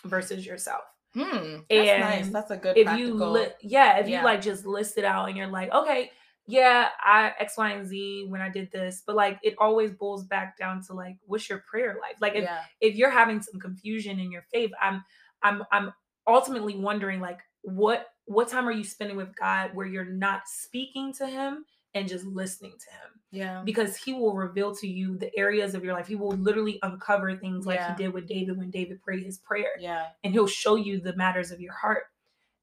versus yourself? Hmm, that's nice. That's a good. if you li- yeah if Yeah. you like just list it out and you're like okay yeah i x y and z when i did this but like it always boils back down to like what's your prayer life like if, yeah, if you're having some confusion in your faith i'm i'm i'm ultimately wondering like what what time are you spending with god where you're not speaking to him and just listening to him yeah, because he will reveal to you the areas of your life he will literally uncover things like Yeah. he did with david when david prayed his prayer yeah, and he'll show you the matters of your heart.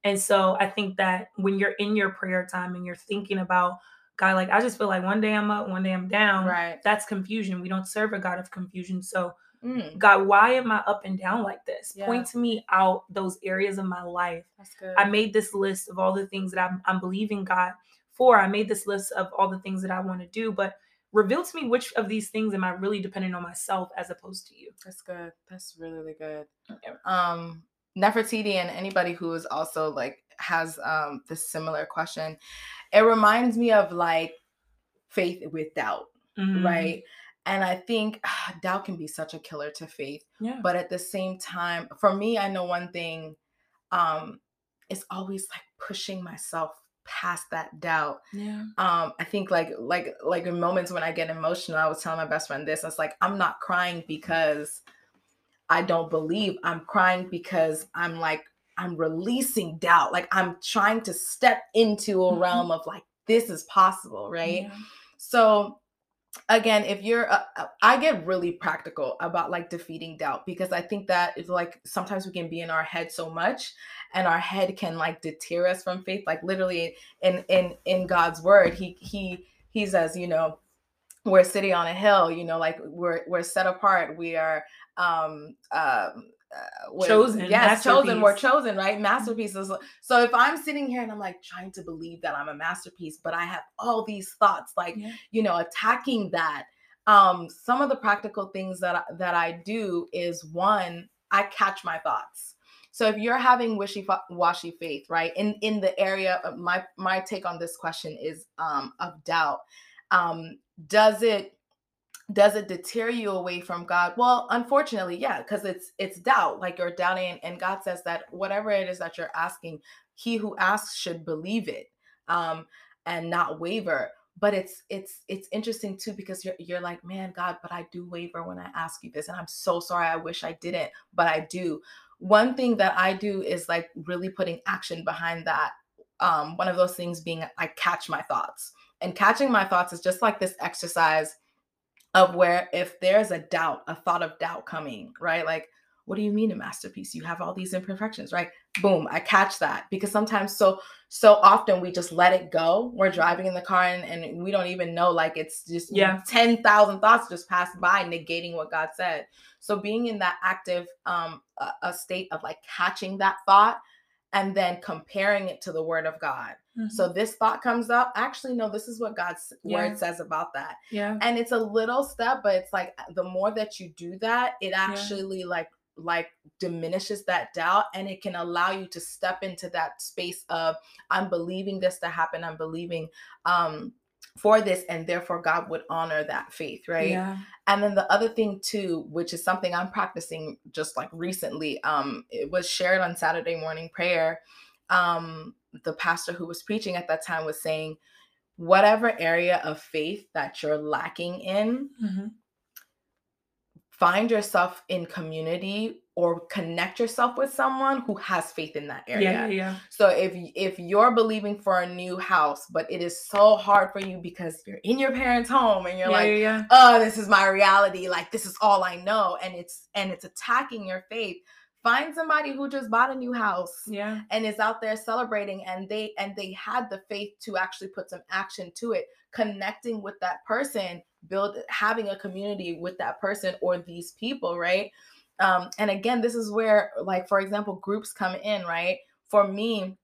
And so I think that when you're in your prayer time and you're thinking about God, like I just feel like one day I'm up, one day I'm down. right. That's confusion. We don't serve a God of confusion. So Mm, God, why am I up and down like this? Yeah. Point to me out those areas of my life. that's good. I made this list of all the things that I'm, I'm believing God for. I made this list of all the things that I want to do, but reveal to me which of these things am I really depending on myself as opposed to you. That's good. That's really, really good. Yeah. Um, Nefertiti and anybody who is also like has um this similar question, it reminds me of like faith with doubt, Mhm. right? And I think ah, doubt can be such a killer to faith. Yeah. But at the same time, for me, I know one thing, um, is always like pushing myself past that doubt yeah. um i think like like like in moments when i get emotional i was telling my best friend this it's like i'm not crying because i don't believe i'm crying because i'm like i'm releasing doubt like i'm trying to step into a Mhm. realm of like this is possible right Yeah. so again if you're uh, uh, i get really practical about like defeating doubt because i think that it's like sometimes we can be in our head so much and our head can like deter us from faith like literally in in in god's word he he he says you know we're sitting on a hill you know like we're we're set apart. We are um um uh, Chosen, yes chosen we're chosen right? Masterpieces so if i'm sitting here and i'm like trying to believe that i'm a masterpiece but i have all these thoughts like Yeah. you know attacking that um some of the practical things that I, that i do is one i catch my thoughts. So if you're having wishy-washy faith right in in the area of my my take on this question is um of doubt um does it does it deter you away from god? Well unfortunately yeah because it's it's doubt like you're doubting and god says that whatever it is that you're asking he who asks should believe it um and not waver. But it's it's it's interesting too because you're you're like man god but i do waver when i ask you this and i'm so sorry i wish i didn't but i do. One thing that i do is like really putting action behind that um one of those things being i catch my thoughts and catching my thoughts is just like this exercise of where if there's a doubt a thought of doubt coming right? Like what do you mean a masterpiece? You have all these imperfections right? Boom i catch that because sometimes so so often we just let it go. We're driving in the car and, and we don't even know like it's just Yeah. 10,000 thoughts just passed by negating what god said. So being in that active um a, a state of like catching that thought and then comparing it to the word of god Mhm. so this thought comes up actually no this is what god's Yeah. word says about that yeah. and it's a little step but it's like the more that you do that it actually like like diminishes that doubt and it can allow you to step into that space of i'm believing this to happen i'm believing um for this and therefore god would honor that faith right Yeah. and then the other thing too which is something i'm practicing just like recently um it was shared on saturday morning prayer um the pastor who was preaching at that time was saying whatever area of faith that you're lacking in Mhm. find yourself in community or connect yourself with someone who has faith in that area Yeah. Yeah. so if if you're believing for a new house but it is so hard for you because you're in your parents home and you're yeah, like yeah, yeah. oh this is my reality like this is all i know and it's and it's attacking your faith find somebody who just bought a new house Yeah. and is out there celebrating and they and they had the faith to actually put some action to it connecting with that person build having a community with that person or these people right um and again this is where like for example groups come in right for me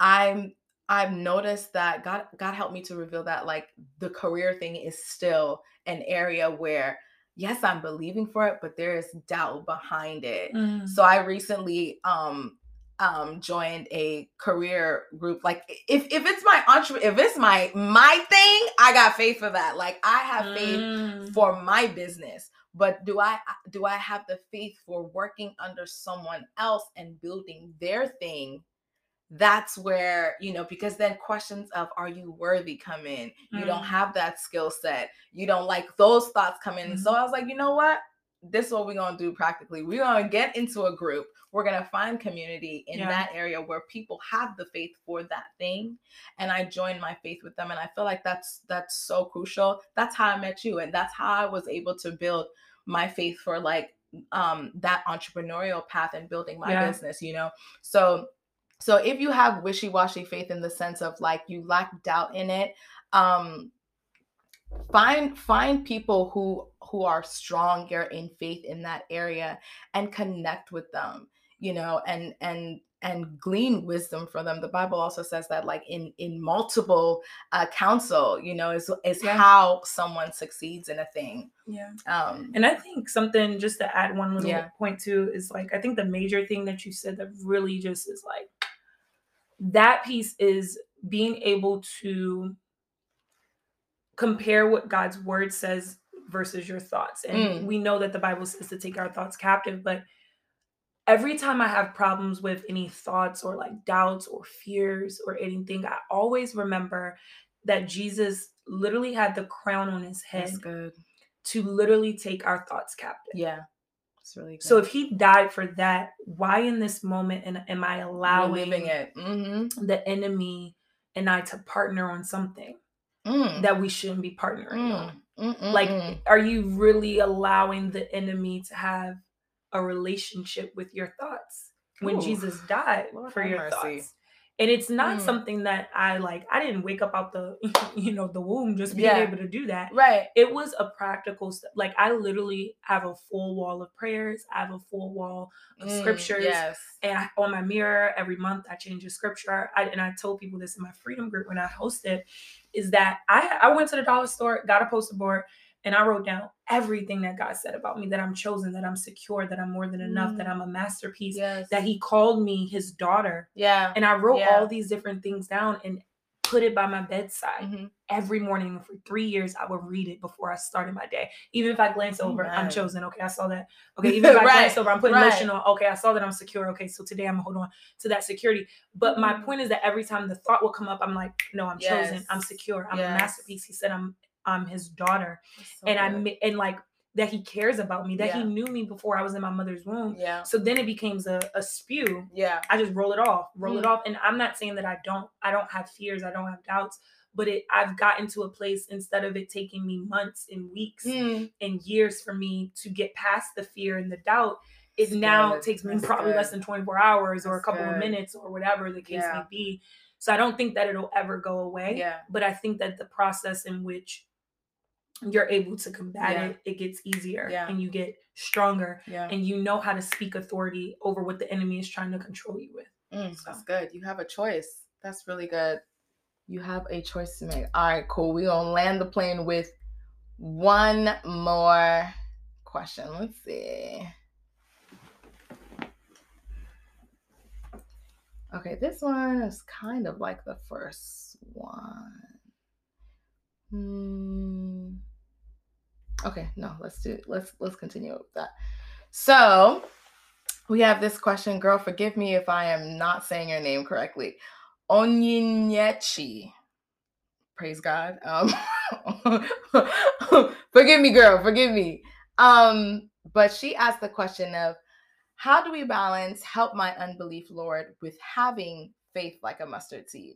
i'm i've noticed that god god helped me to reveal that like the career thing is still an area where yes i'm believing for it but there is doubt behind it Mm. so I recently um um joined a career group. Like if if it's my entre if it's my my thing, I got faith for that. Like I have faith Mm. for my business. But do I do I have the faith for working under someone else and building their thing? That's where, you know, because then questions of are you worthy come in. You don't Mm. have that skill set. You don't like those thoughts come in. And so I was like, you know what? This is what we're going to do practically. We're going to get into a group. We're going to find community in Yeah. that area where people have the faith for that thing. And I joined my faith with them. And I feel like that's that's so crucial. That's how I met you. And that's how I was able to build my faith for like um that entrepreneurial path and building my Yeah. business, you know. So so if you have wishy-washy faith in the sense of like you lack doubt in it, um find find people who who are stronger in faith in that area and connect with them you know and and and glean wisdom from them the bible also says that like in in multiple uh counsel you know is is Yeah. how someone succeeds in a thing Yeah. um And I think something just to add one little Yeah. point to is like I think the major thing that you said that really just is like that piece is being able to compare what God's word says versus your thoughts. And Mm. we know that the Bible says to take our thoughts captive, but every time I have problems with any thoughts or like doubts or fears or anything, I always remember that Jesus literally had the crown on his head to literally take our thoughts captive. yeah it's really good So if he died for that, why in this moment am, am I allowing it mm-hmm. the enemy and I to partner on something mm. that we shouldn't be partnering on? Mm. Mm, Like, are you really allowing the enemy to have a relationship with your thoughts when Ooh, Jesus died Lord for your mercy. thoughts? And it's not Mm. something that I like. I didn't wake up out the, [laughs] you know, the womb just being Yeah. able to do that. right it was a practical step. Like I literally have a full wall of prayers. I have a full wall of Mm, scriptures. yes And I, on my mirror every month, I change a scripture. I, and I told people this in my freedom group when I hosted, is that I I went to the dollar store, got a poster board, and I wrote down everything that God said about me: that I'm chosen, that I'm secure, that I'm more than enough, that Mm. I'm a masterpiece, yes that He called me His daughter. yeah And I wrote Yeah. all these different things down and put it by my bedside. Mhm. every morning for three years i would read it before i started my day. Even if i glance over i'm chosen. Okay i saw that. Okay [laughs] even if i Right, glance over i'm putting right. lotion on. Okay i saw that i'm secure. Okay so today i'm gonna hold on to that security. But my Mhm. point is that every time the thought will come up i'm like no i'm chosen. I'm secure. I'm Yes. a masterpiece. He said i'm i'm his daughter. So and i good. ma- and like that he cares about me that he knew me before i was in my mother's womb yeah so then it becomes a, a spew yeah I just roll it off, roll it Mm. off. And I'm not saying that I don't, I don't have fears, I don't have doubts, but it I've gotten to a place instead of it taking me months and weeks Mm. and years for me to get past the fear and the doubt. It That's now good. takes me That's probably less than 24 hours or a couple of minutes or whatever the case Yeah. may be. So I don't think that it'll ever go away. yeah But I think that the process in which you're able to combat Yeah. it, it gets easier Yeah. and you get stronger yeah and you know how to speak authority over what the enemy is trying to control you with. Mm, So. that's good. You have a choice. That's really good. You have a choice to make. All right, cool. We're gonna land the plane with one more question. Let's see. Okay, this one is kind of like the first one. Hmm. Okay, no, let's do let's let's continue with that. So we have this question, girl. Forgive me if I am not saying your name correctly. Onyinyechi. Praise God. Um, [laughs] forgive me, girl. Forgive me. Um, but she asked the question of how do we balance help my unbelief, Lord, with having faith like a mustard seed?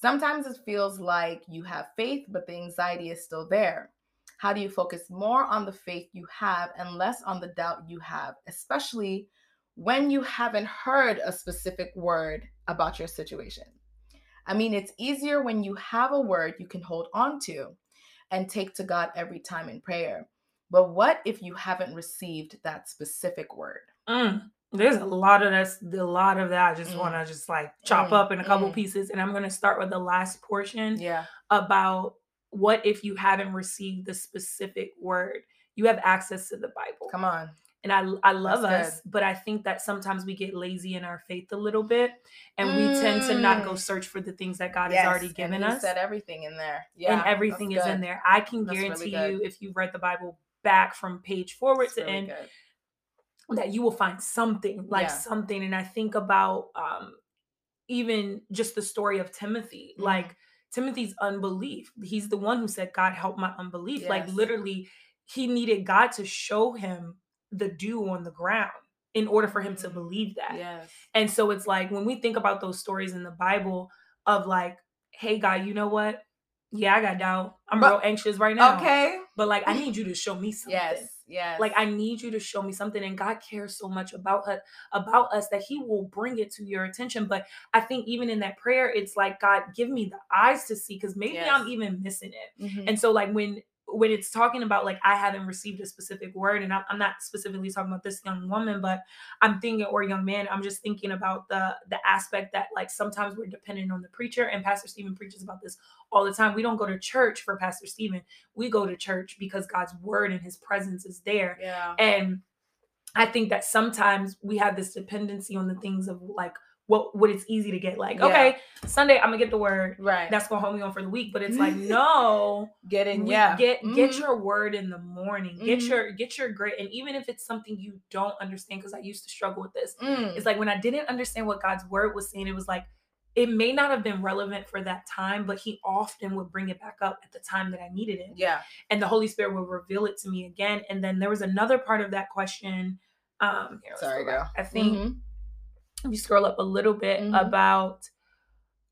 Sometimes it feels like you have faith, but the anxiety is still there. How do you focus more on the faith you have and less on the doubt you have, especially when you haven't heard a specific word about your situation. I mean, it's easier when you have a word you can hold on to and take to God every time in prayer. But what if you haven't received that specific word? Mm, there's a lot of this, a lot of that. I just Mm. want to just like chop Mm, up in a couple mm. pieces, and I'm going to start with the last portion Yeah. about what if you haven't received the specific word. You have access to the Bible. Come on. and I I love That's us, but I think that sometimes we get lazy in our faith a little bit, and we tend to not go Mm. search for the things that God Yes, has already given he us, said everything in there. Yeah. and that's everything is in there. I can That's guarantee good. you, if you read the Bible back from page forward It's to really end, good. that you will find something like Yeah. something. And I think about um even just the story of Timothy, Mhm. like Timothy's unbelief. He's the one who said, God help my unbelief. Like literally, he needed God to show him the dew on the ground in order for him to Mm. believe that. Yes. And so it's like when we think about those stories in the Bible of like, hey God, you know what? Yeah, I got doubt. I'm But- real anxious right now. Okay. But like I [laughs] need you to show me something. Yes. Yes. Like I need you to show me something, and God cares so much about us, about us that He will bring it to your attention. But I think even in that prayer, it's like God, give me the eyes to see, because maybe I'm even missing it. Mhm. And so, like when when it's talking about like I haven't received a specific word, and I'm, I'm not specifically talking about this young woman, but I'm thinking or young man, I'm just thinking about the the aspect that like sometimes we're dependent on the preacher, and Pastor Stephen preaches about this all the time. We don't go to church for Pastor Stephen. We go to church because God's word and His presence is there. yeah. And I think that sometimes we have this dependency on the things of like what what it's easy to get. Like, Yeah. okay, Sunday I'm gonna get the word. Right. That's gonna hold me on for the week. But it's like, [laughs] no, Get in. Yeah. get get Mhm. your word in the morning. Get Mhm. your get your grit. And even if it's something you don't understand, because I used to struggle with this. Mm. It's like when I didn't understand what God's word was saying, it was like it may not have been relevant for that time, but he often would bring it back up at the time that I needed it Yeah. and the Holy Spirit would reveal it to me again. And then there was another part of that question. Um, here, Sorry, go girl. I think Mhm. If you scroll up a little bit Mhm. about,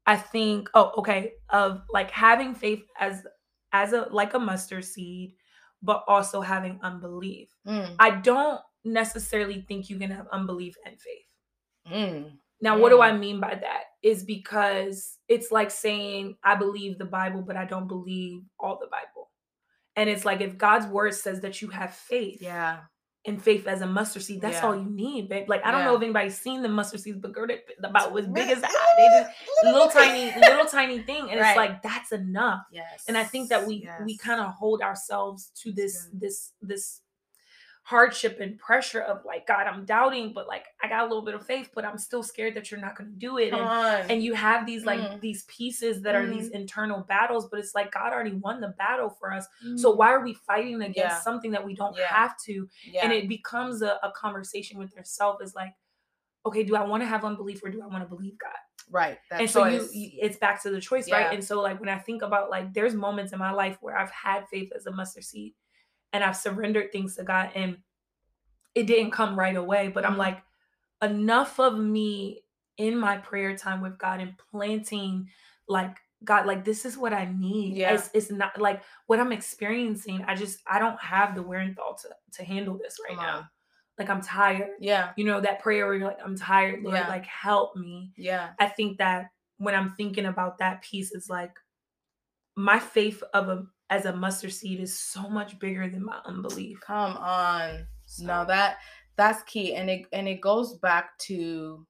I think, oh, okay, of like having faith as as a like a mustard seed, but also having unbelief. Mm. I don't necessarily think you can have unbelief and faith. Mm. Now, what do Mm. I mean by that? Is because it's like saying, I believe the Bible, but I don't believe all the Bible. And it's like if God's word says that you have faith Yeah. And faith as a mustard seed, that's Yeah. all you need, babe. Like, I don't know if anybody's seen the mustard seeds, but girl, they about as big as that. They just little tiny, little tiny thing. And Right. it's like that's enough. Yes. And I think that we we kind of hold ourselves to this this this hardship and pressure of like God, I'm doubting, but like I got a little bit of faith, but I'm still scared that you're not going to do it. And and you have these like Mm. these pieces that are these Mhm. internal battles, but it's like God already won the battle for us. So Mm. why are we fighting against Yeah. something that we don't Yeah. have to? yeah. And it becomes a, a conversation with yourself is like, okay, do I want to have unbelief or do I want to believe God? right. And choice. so you, you it's back to the choice right and so like when i think about like there's moments in my life where i've had faith as a mustard seed and i've surrendered things to god and it didn't come right away but i'm like enough of me in my prayer time with god and planting like god like this is what i need Yeah. it's, it's not like what i'm experiencing i just i don't have the wherewithal to to handle this right Come now on. like i'm tired Yeah. you know that prayer where you're like i'm tired lord Yeah. like help me Yeah. I think that when I'm thinking about that piece, it's like my faith of a as a mustard seed is so much bigger than my unbelief. Come on. So- that that's key. And it and it goes back to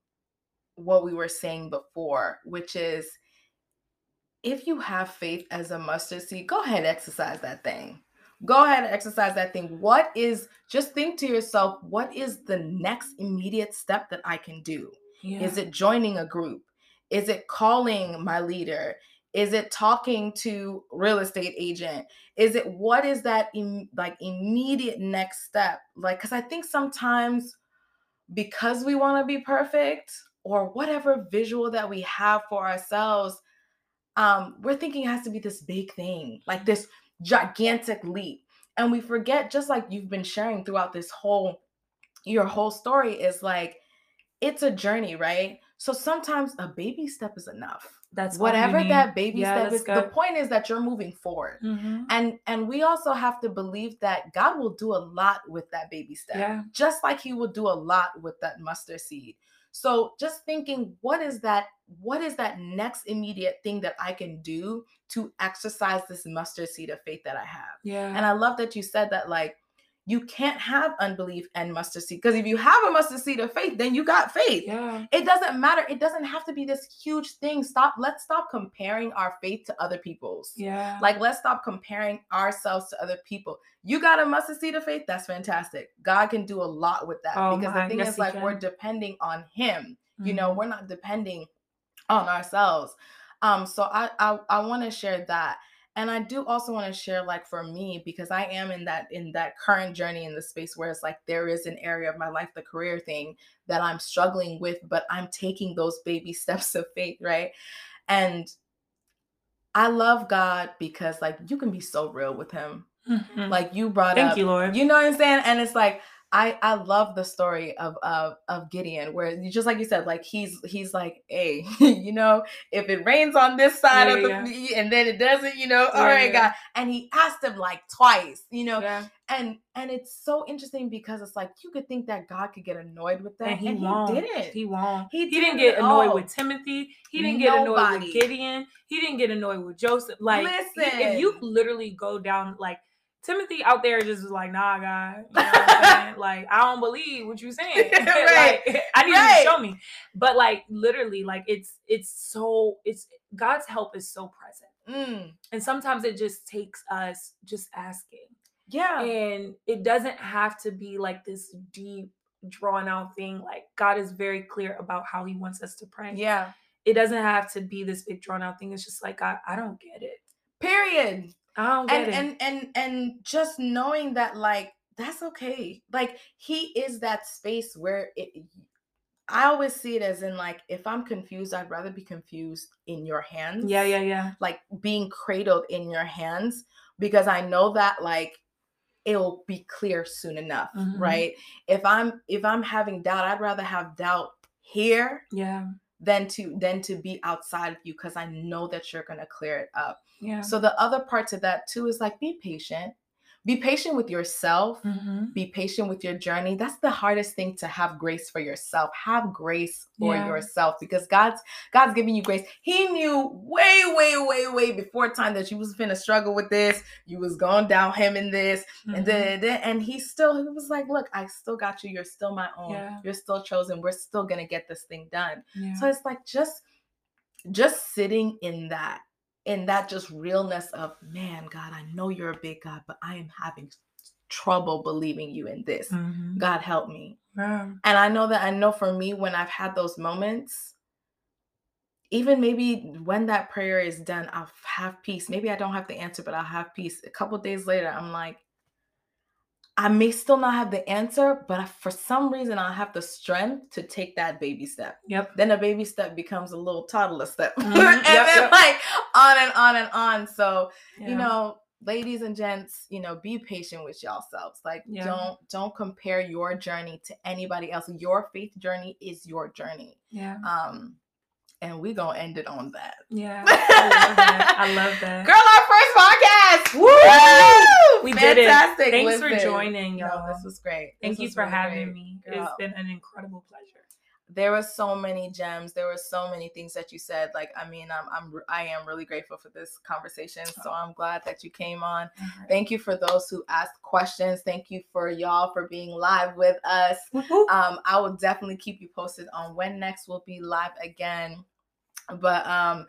what we were saying before, which is if you have faith as a mustard seed, go ahead and exercise that thing. Go ahead and exercise that thing. What is just think to yourself, what is the next immediate step that I can do? yeah. Is it joining a group? Is it calling my leader? Is it talking to real estate agent? Is it what is that Im- like immediate next step? Like cuz I think sometimes because we want to be perfect or whatever visual that we have for ourselves um we're thinking it has to be this big thing, like this gigantic leap. And we forget just like you've been sharing throughout this whole your whole story is like it's a journey, right? So sometimes a baby step is enough. That's whatever that baby Yeah, step is the point is that you're moving forward Mhm. and and we also have to believe that god will do a lot with that baby step Yeah. just like he will do a lot with that mustard seed so just thinking what is that what is that next immediate thing that i can do to exercise this mustard seed of faith that i have Yeah. and i love that you said that like you can't have unbelief and mustard seed because if you have a mustard seed of faith then you got faith. Yeah. it doesn't matter. It doesn't have to be this huge thing. Stop let's stop comparing our faith to other people's. Yeah. like let's stop comparing ourselves to other people. You got a mustard seed of faith? That's fantastic. God can do a lot with that Oh because my, the thing yes, is like we're depending on him. You know Mhm. we're not depending on ourselves. Um so i i, I want to share that and i do also want to share like for me because i am in that in that current journey in the space where it's like there is an area of my life the career thing that i'm struggling with but i'm taking those baby [laughs] steps of faith right and i love god because like you can be so real with him Mhm. like you brought Thank up you, Lord. you know what I'm saying? And it's like I I love the story of of of Gideon where you just like you said like he's he's like hey [laughs] you know if it rains on this side of the Yeah, and then it doesn't you know all Yeah, right yeah. God and he asked him like twice you know yeah. and and it's so interesting because it's like you could think that God could get annoyed with that And he won't. didn't He won't. He He, didn't didn't get annoyed all. with Timothy. He didn't get annoyed with Gideon. He didn't get annoyed with Joseph. Like, he- if you literally go down, like, Timothy out there just was like, nah, God. You know saying? [laughs] like, I don't believe what you're saying. [laughs] [laughs] Right. like, I need Right. you to show me. But like literally, like it's it's so it's God's help is so present. Mm, And sometimes it just takes us just asking. yeah And it doesn't have to be like this deep, drawn out thing. Like God is very clear about how He wants us to pray. yeah It doesn't have to be this big, drawn out thing. It's just like, God, I don't get it. period I don't get and it. and and and just knowing that like that's okay like he is that space where it i always see it as in like if i'm confused i'd rather be confused in your hands yeah, yeah, yeah. like being cradled in your hands because i know that like it'll be clear soon enough Mhm. right if i'm if i'm having doubt i'd rather have doubt here Yeah. than to than to be outside of you because i know that you're gonna clear it up Yeah. so the other part to that too is like be patient. Be patient with yourself. Mhm. Be patient with your journey. That's the hardest thing to have grace for yourself. Have grace for Yeah. yourself because God's God's giving you grace. He knew way, way, way, way before time that you was gonna struggle with this. You was going down him in this, and Mhm. then then- and he still he was like, look, I still got you. You're still my own. Yeah. You're still chosen. We're still gonna get this thing done. Yeah. So it's like just just sitting in that, in that just realness of, man, God, I know you're a big God, but I am having trouble believing you in this. Mhm. God help me. Yeah. And I know that I know for me when I've had those moments, even maybe when that prayer is done, I'll have peace. Maybe I don't have the answer, but I'll have peace. A couple days later, I'm like, I may still not have the answer, but for some reason, I'll have the strength to take that baby step Yep. then a baby step becomes a little toddler step [laughs] Mhm. and Yep, then yep. like on and on and on so Yeah. you know ladies and gents you know be patient with yourselves like Yeah. don't don't compare your journey to anybody else your faith journey is your journey Yeah. um and we gonna end it on that Yeah. I love that. I love that. girl our first podcast Woo! We did it. Fantastic. Thanks for joining, y'all. this was great Thank This you for really having great. me. Girl. It's been an incredible pleasure. there were so many gems there were so many things that you said like i mean i'm, I'm i am really grateful for this conversation so i'm glad that you came on thank you for those who asked questions thank you for y'all for being live with us um i will definitely keep you posted on when next we'll be live again but um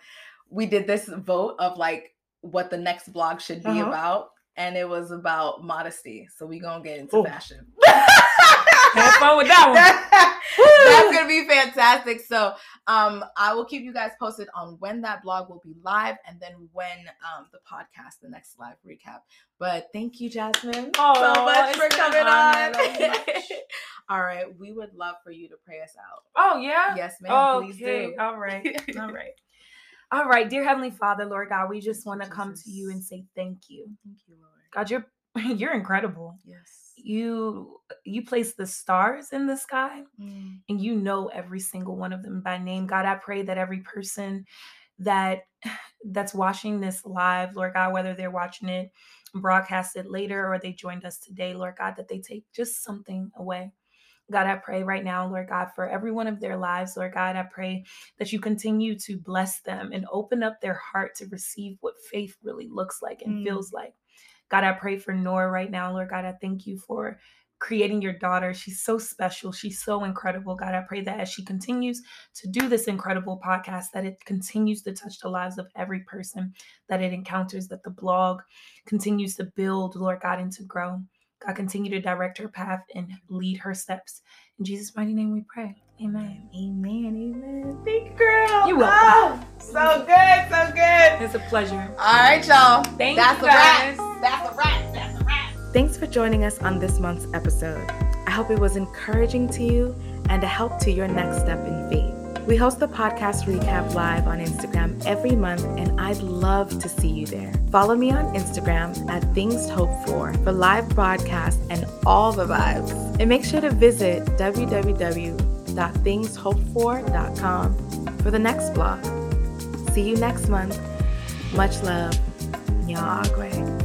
we did this vote of like what the next blog should be Uh-huh. about and it was about modesty so we gonna get into Ooh. fashion [laughs] Have fun with that one. [laughs] That's gonna be fantastic. So um I will keep you guys posted on when that blog will be live and then when um the podcast, the next live recap. But thank you, Jasmine, Oh, so much for coming on. [laughs] All right, we would love for you to pray us out. Oh yeah. Yes, ma'am. Oh, please okay. do. All right. [laughs] All right. All right, dear Heavenly Father, Lord God, we just want to come to you and say thank you. Thank you, Lord. God, you're you're incredible. Yes. You you place the stars in the sky Mm. and you know every single one of them by name. God, I pray that every person that [sighs] that's watching this live, Lord God, whether they're watching it broadcasted later or they joined us today, Lord God, that they take just something away. God, I pray right now, Lord God, for every one of their lives, Lord God, I pray that you continue to bless them and open up their heart to receive what faith really looks like and mm. feels like. God, I pray for Nora right now, Lord God. I thank you for creating your daughter. She's so special. She's so incredible. God, I pray that as she continues to do this incredible podcast, that it continues to touch the lives of every person that it encounters, that the blog continues to build, Lord God, and to grow. God, continue to direct her path and lead her steps. In Jesus' mighty name we pray. Amen. Amen. Amen. Thank you, girl. You're welcome. Oh, so good. So good. It's a pleasure. All right, y'all. Thank That's you, guys. a wrap. That's a wrap. That's a wrap. Thanks for joining us on this month's episode. I hope it was encouraging to you and a help to your next step in faith. We host the podcast recap live on Instagram every month, and I'd love to see you there. Follow me on Instagram at Things Hoped For for live broadcasts and all the vibes. And make sure to visit www.thingshopedfor.com for the next blog. See you next month. Much love. Yagwe.